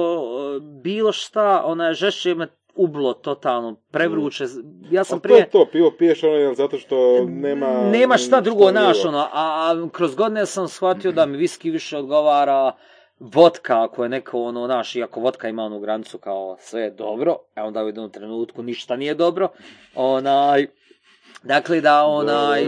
e, bilo šta, onaj, žešće me ublo totalno, prevruće. Ja sam to prije... je to, pivo piješ ono jel, zato što nema... Nema šta drugo naš, ono, a, a kroz godine sam shvatio da mi viski više odgovara vodka, ako je neko, ono, naš, iako vodka ima onu granicu kao sve je dobro, a onda u jednom trenutku ništa nije dobro, onaj, dakle da, onaj,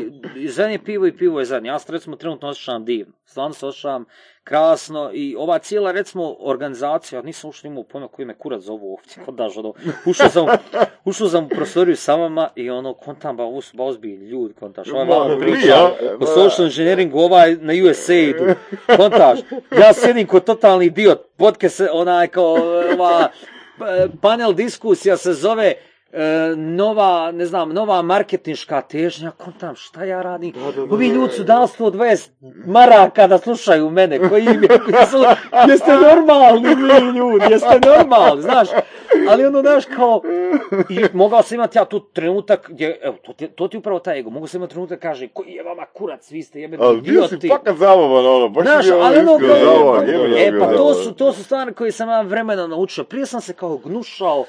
je pivo i pivo je zen, ja se recimo trenutno osjećam divno, stvarno se osjećam krasno i ova cijela recimo organizacija, ja nisam ušao imao pojma koji me kurac zovu ovdje, kod daš, ono, ušao sam, ušao sam u prostoriju sa vama i ono, kontam, ba, ovo su ba ozbiljni ljudi, kontaš, ovaj Ma, malo priča, o ma. social engineeringu, ovaj na USA idu, kontaš, ja sjedim kod totalni idiot, podcast, onaj kao, ova, p- panel diskusija se zove, e, nova, ne znam, nova marketinška težnja, kontam, šta ja radim? Ovi ljudi su dali 120 maraka da slušaju mene, koji im je, su, jeste normalni vi ljudi, jeste normalni, znaš, ali ono, znaš, kao, i mogao sam imati ja tu trenutak gdje, evo, to ti, to ti upravo taj ego, mogu sam imati trenutak kaže, koji je vama kurac, vi ste jebeni Ali bio si idioti. fakat zabavan, ono, baš Znaš, bio ali ono kao- E, pa to zabavan. su, to su stvari koje sam ja vremena naučio. Prije sam se kao gnušao,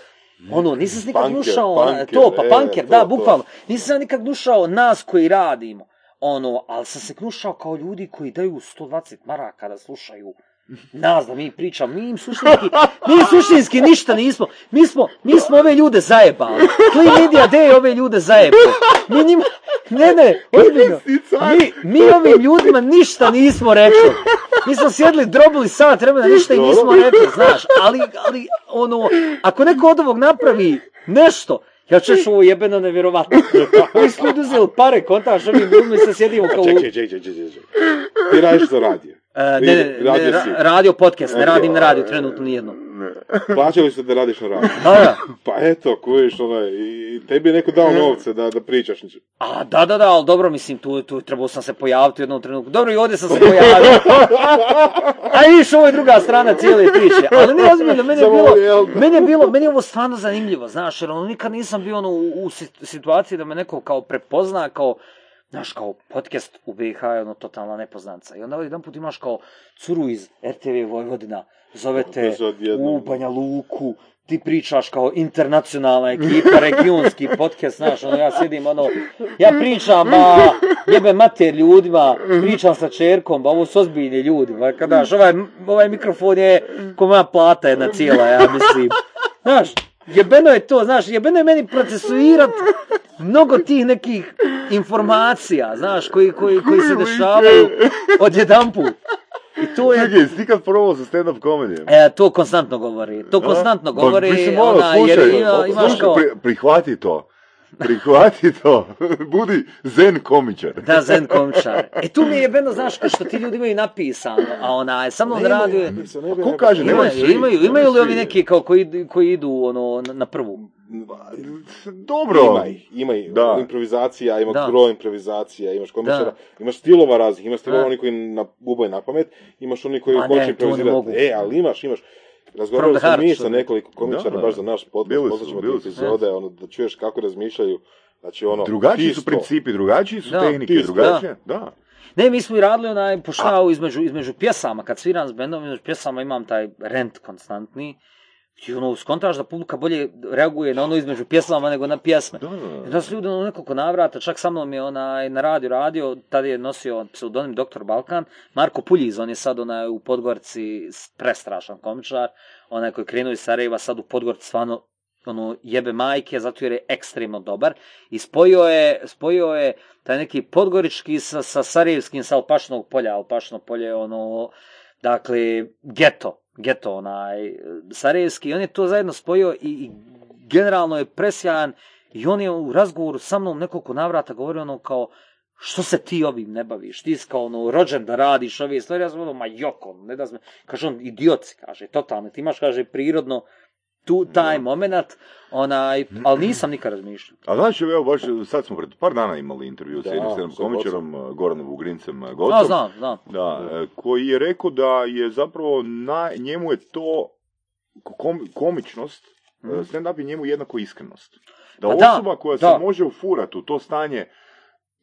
ono, nisam se nikad Punker, gnušao, punker, to, pa e, panker, da, to. bukvalno. Nisam se nikad gnušao nas koji radimo, ono, ali sam se gnušao kao ljudi koji daju 120 maraka da slušaju nas da mi pričamo, mi im suštinski, mi suštinski ništa nismo, mi smo, mi smo ove ljude zajebali, Clean Media Day ove ljude zajebali, mi njima, ne ne, ozbiljno, mi, mi ovim ljudima ništa nismo rekli, mi smo sjedli, drobili sat vremena, ništa im nismo rekli, znaš, ali, ali, ono, ako neko od ovog napravi nešto, ja reći, ovo je jebeno nevjerovatno. Ovi su ljudi uzeli pare, kontaš, ovim ljudima se sjedimo kao čekaj, čekaj, čekaj, čekaj. Ti radiš za radio. E, ne, ne, ne, Radio ra- si. radio podcast, ne radim na radio trenutno nijedno. Plaćali su da radiš na radio. Da, da. Pa eto, kojiš, onaj, i tebi je neko dao novce da, da pričaš. A, da, da, da, ali dobro, mislim, tu, tu trebao sam se pojaviti u jednom trenutku. Dobro, i ovdje sam se pojavio. A vidiš, ovo je druga strana cijele priče. Ali ne ozbiljno, meni je bilo, meni je bilo, meni je ovo stvarno zanimljivo, znaš, jer ono, nikad nisam bio ono, u, u sit- situaciji da me neko kao prepozna, kao, znaš, kao podcast u BiH je ono totalna nepoznanca. I onda jedan put imaš kao curu iz RTV Vojvodina, se odjednom- u Banja Luku, ti pričaš kao internacionalna ekipa, regionski podcast, znaš, ono, ja sjedim, ono, ja pričam, ba, jebe mater ljudima, pričam sa čerkom, ba, ovo su ozbiljni ljudi, ba, kad, znaš, ovaj, ovaj mikrofon je ko moja plata jedna cijela, ja mislim, znaš, jebeno je to, znaš, jebeno je meni procesuirat mnogo tih nekih informacija, znaš, koji, koji, koji se dešavaju odjedanput. I to je, Čekaj, ti kad probao sa stand-up komedijem? E, to konstantno govori. To konstantno Pa, govori, mislim, ono, ona, jer slušaj, ima, imaš slušaj, kao... pri- prihvati to. Prihvati to. Budi zen komičar. Da, zen komčar. E tu mi je jebeno, znaš, što ti ljudi imaju napisano, a ona je samo on radio... Pa ko kaže, nemaju Imaju, svi. imaju, imaju li ovi neki kao koji, idu- koji idu ono, na- prvu? Dobro. Ima ih, ima ih. Da. Improvizacija, ima Da. gro improvizacija, imaš komičara, imaš stilova raznih, imaš stilova Da. oni koji na, bubaju na pamet, imaš oni koji Ma ne, hoće to ne improvizirati. mogu. E, ali imaš, imaš. Razgovarali smo mi sa nekoliko komičara Da, baš za naš podcast, bili su. epizode, ono, da čuješ kako razmišljaju. Znači, ono, Drugačiji su principi, drugačiji su Da, tehnike, drugačije. Da. Ne, mi smo i radili onaj poštao između, između pjesama, kad sviram s bendom, između pjesama imam taj rent konstantni, i ono, skontraš da publika bolje reaguje na ono između pjesama nego na pjesme. Da, da, I da su ljudi ono nekoliko navrata, čak sa mnom je onaj na radio radio, tada je nosio pseudonim Dr. Balkan, Marko Puljiz, on je sad onaj u Podgorci prestrašan komičar, onaj koji je krenuo iz Sarajeva, sad u Podgorci stvarno ono jebe majke, zato jer je ekstremno dobar i spojio je, spojio je taj neki podgorički sa, sa Sarajevskim sa Alpašnog polja, Alpašno polje je ono, dakle, geto, geto onaj, Sarajevski, i on je to zajedno spojio i, i generalno je presjajan i on je u razgovoru sa mnom nekoliko navrata govorio ono kao, što se ti ovim ne baviš, ti si kao ono rođen da radiš ove stvari, ja sam ono, ma joko, ne da me, kaže on, idiot si, kaže, totalno, ti imaš, kaže, prirodno, tu, taj moment, onaj, ali nisam nikad razmišljao. A znaš, evo, baš sad smo pred par dana imali intervju s Da, jednim stand sa komičarom, uh, Goranom Vugrincem uh, A, Gocom. znam, znam. Da, e, koji je rekao da je zapravo na, njemu je to kom, komičnost, mm. stand-up je njemu jednako iskrenost. Da Pa da, osoba koja da. se može ufurati u to stanje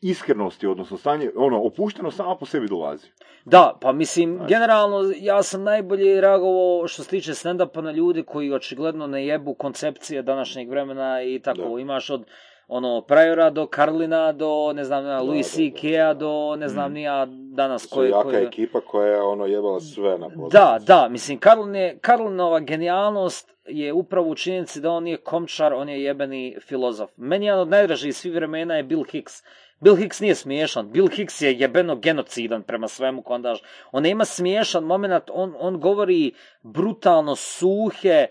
iskrenosti, odnosno stanje, ono, opušteno sama po sebi dolazi. Da, pa mislim, generalno, ja sam najbolje reagovao što se tiče stand-upa na ljude koji očigledno ne jebu koncepcije današnjeg vremena i tako. Da. Imaš od ono Prajora do Karlina do ne znam Louis da, da. C.K.-a do ne znam ni ja danas koji jaka ekipa koja je ono jebala sve na pozornici. Da, da, mislim, Karlin je, Karlinova genijalnost je upravo u činjenici da on nije komčar, on je jebeni filozof. Meni jedan od najdražih svih vremena je Bill Hicks. Bill Hicks nije smiješan, Bill Hicks je jebeno genocidan prema svemu kondaž. On nema smiješan moment, on, on govori brutalno suhe,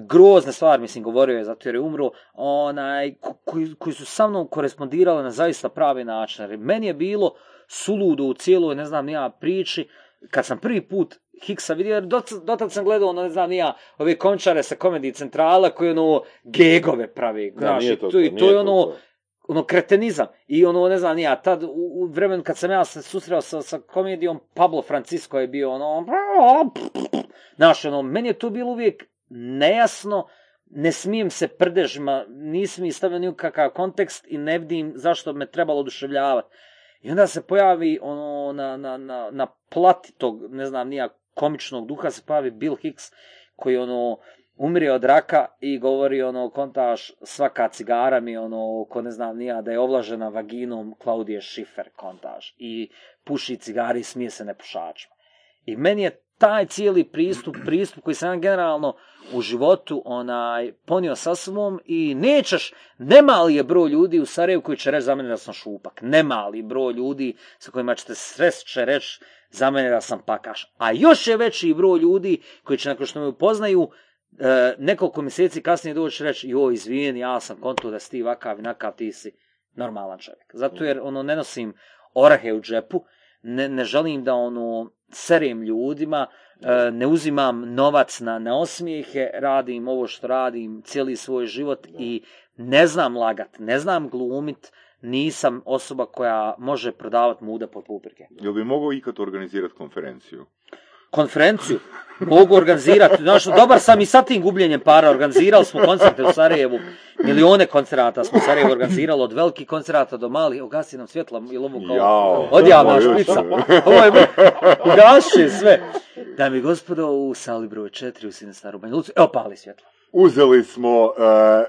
grozne stvari, mislim, govorio je zato jer je umro, onaj, ko- koji, koji su sa mnom korespondirali na zaista pravi način. Jer meni je bilo suludo u cijeloj, ne znam, ni ja priči, kad sam prvi put Hicksa vidio, jer dot- dotad sam gledao, ono, ne znam, ni ja, ove končare sa komediji centrala koji ono gegove pravi, Da, znaš, nije i to to, to, je ono, to. Ono kretenizam. I ono, ne znam, ja, tad u, u vremenu kad sam ja se susreo sa, sa komedijom, Pablo Francisco je bio ono, znaš, ono, meni je to bilo uvijek nejasno, ne smijem se prdežima, nisam mi stavio ni u kakav kontekst i ne vidim zašto me trebalo oduševljavati. I onda se pojavi ono, na, na, na, na plati tog, ne znam, nija komičnog duha se pojavi Bill Hicks, koji ono, umire od raka i govori ono, kontaš, svaka cigara mi ono, ko ne znam nija, da je ovlažena vaginom Klaudije Schiffer, kontaš. I puši cigari i smije se nepušačima. I meni je taj cijeli pristup, pristup koji sam generalno u životu onaj ponio sa sobom i nećeš, nemali je broj ljudi u Sarajevu koji će reći za mene da sam šupak. Nemali broj ljudi sa kojima ćete srest će reći za mene da sam pakaš. A još je veći broj ljudi koji će nakon što me upoznaju e, nekoliko mjeseci kasnije doći reći joj izvijeni, ja sam kontu da si ti vakav nakav, ti si normalan čovjek. Zato jer ono ne nosim orahe u džepu, ne, ne želim da ono serem ljudima, e, ne uzimam novac na, na osmijehe, radim ovo što radim cijeli svoj život i ne znam lagat, ne znam glumit, nisam osoba koja može prodavati muda pod puprike. Jel bi mogao ikad organizirati konferenciju? Konferenciju. Mogu organizirati, znaš, dobar sam i sa tim gubljenjem para, organizirali smo koncerte u Sarajevu, milione koncerata smo u Sarajevu organizirali, od velikih koncerata do malih, ugasi nam svjetla, ili ovo kao odjavna špica, ovo je ugaši sve. Dame i gospodo, u sali broj 4 u Sinestaru Banja Luci, evo pali svjetla. Uzeli smo uh,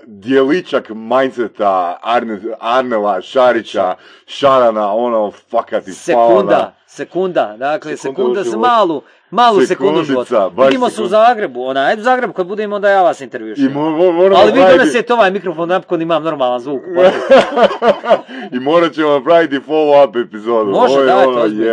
dijeličak mindseta Arne, Arnela, Šarića, Šarana, ono, fakati Sekunda, Sekunda, dakle, Sekunda sekunda, malu, malu sekundu života. Vidimo se u. Zagrebu, ona, ajde u Zagreb kad budemo, onda ja vas I intervjušim. mo- mo- moramo Ali vi napraviti- donesete ovaj mikrofon napokon imam normalan zvuk. I morat ćemo napraviti follow-up epizodu. Može, Ovo je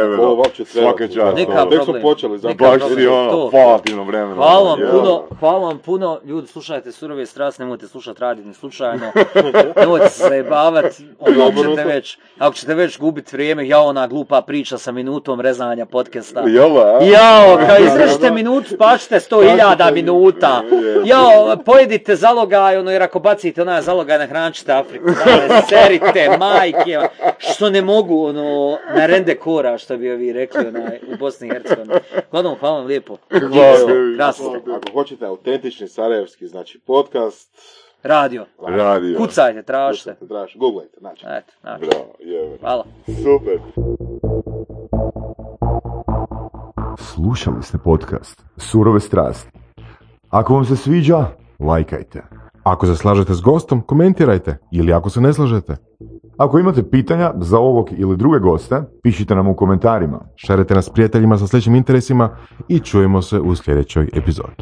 ono. Ovo uopće treba. Svaka čast. Neka ono. Tek smo počeli Neka zapravo. Baš si ono, To. falativno vremena. Hvala vam Jel? puno, hvala vam puno, ljudi slušajte surove strast, nemojte slušati radit ni slučajno, nemojte se zajebavati, ono, ako ćete već, ako ćete već gubiti vrijeme, ja ona glupa priča sa minutom rezanja podcasta. Jel da, a? Jao, kao izrežite minutu, pa ćete sto hiljada Spašite- minuta. Jao, pojedite zalogaj, ono, jer ako bacite onaj zalogaj, nahrančite Afriku. Dale, serite, majke, što ne mogu, ono, na rende kora, što bi ovi rekli, onaj, u Bosni i Hercegovini. Uglavnom, hvala vam lijepo. Hvala. Ako hoćete autentični sarajevski, znači podcast, Radio. Radio. Kucajte, tražite. traži, googlajte, znači. Eto, znači. Bravo, jebeno. Hvala. Super. Slušali ste podcast Surove strasti. Ako vam se sviđa, lajkajte. Ako se slažete s gostom, komentirajte. Ili ako se ne slažete, Ako imate pitanja za ovog ili druge goste, pišite nam u komentarima. šarite nas s prijateljima sa sličnim interesima i čujemo se u sljedećoj epizodi.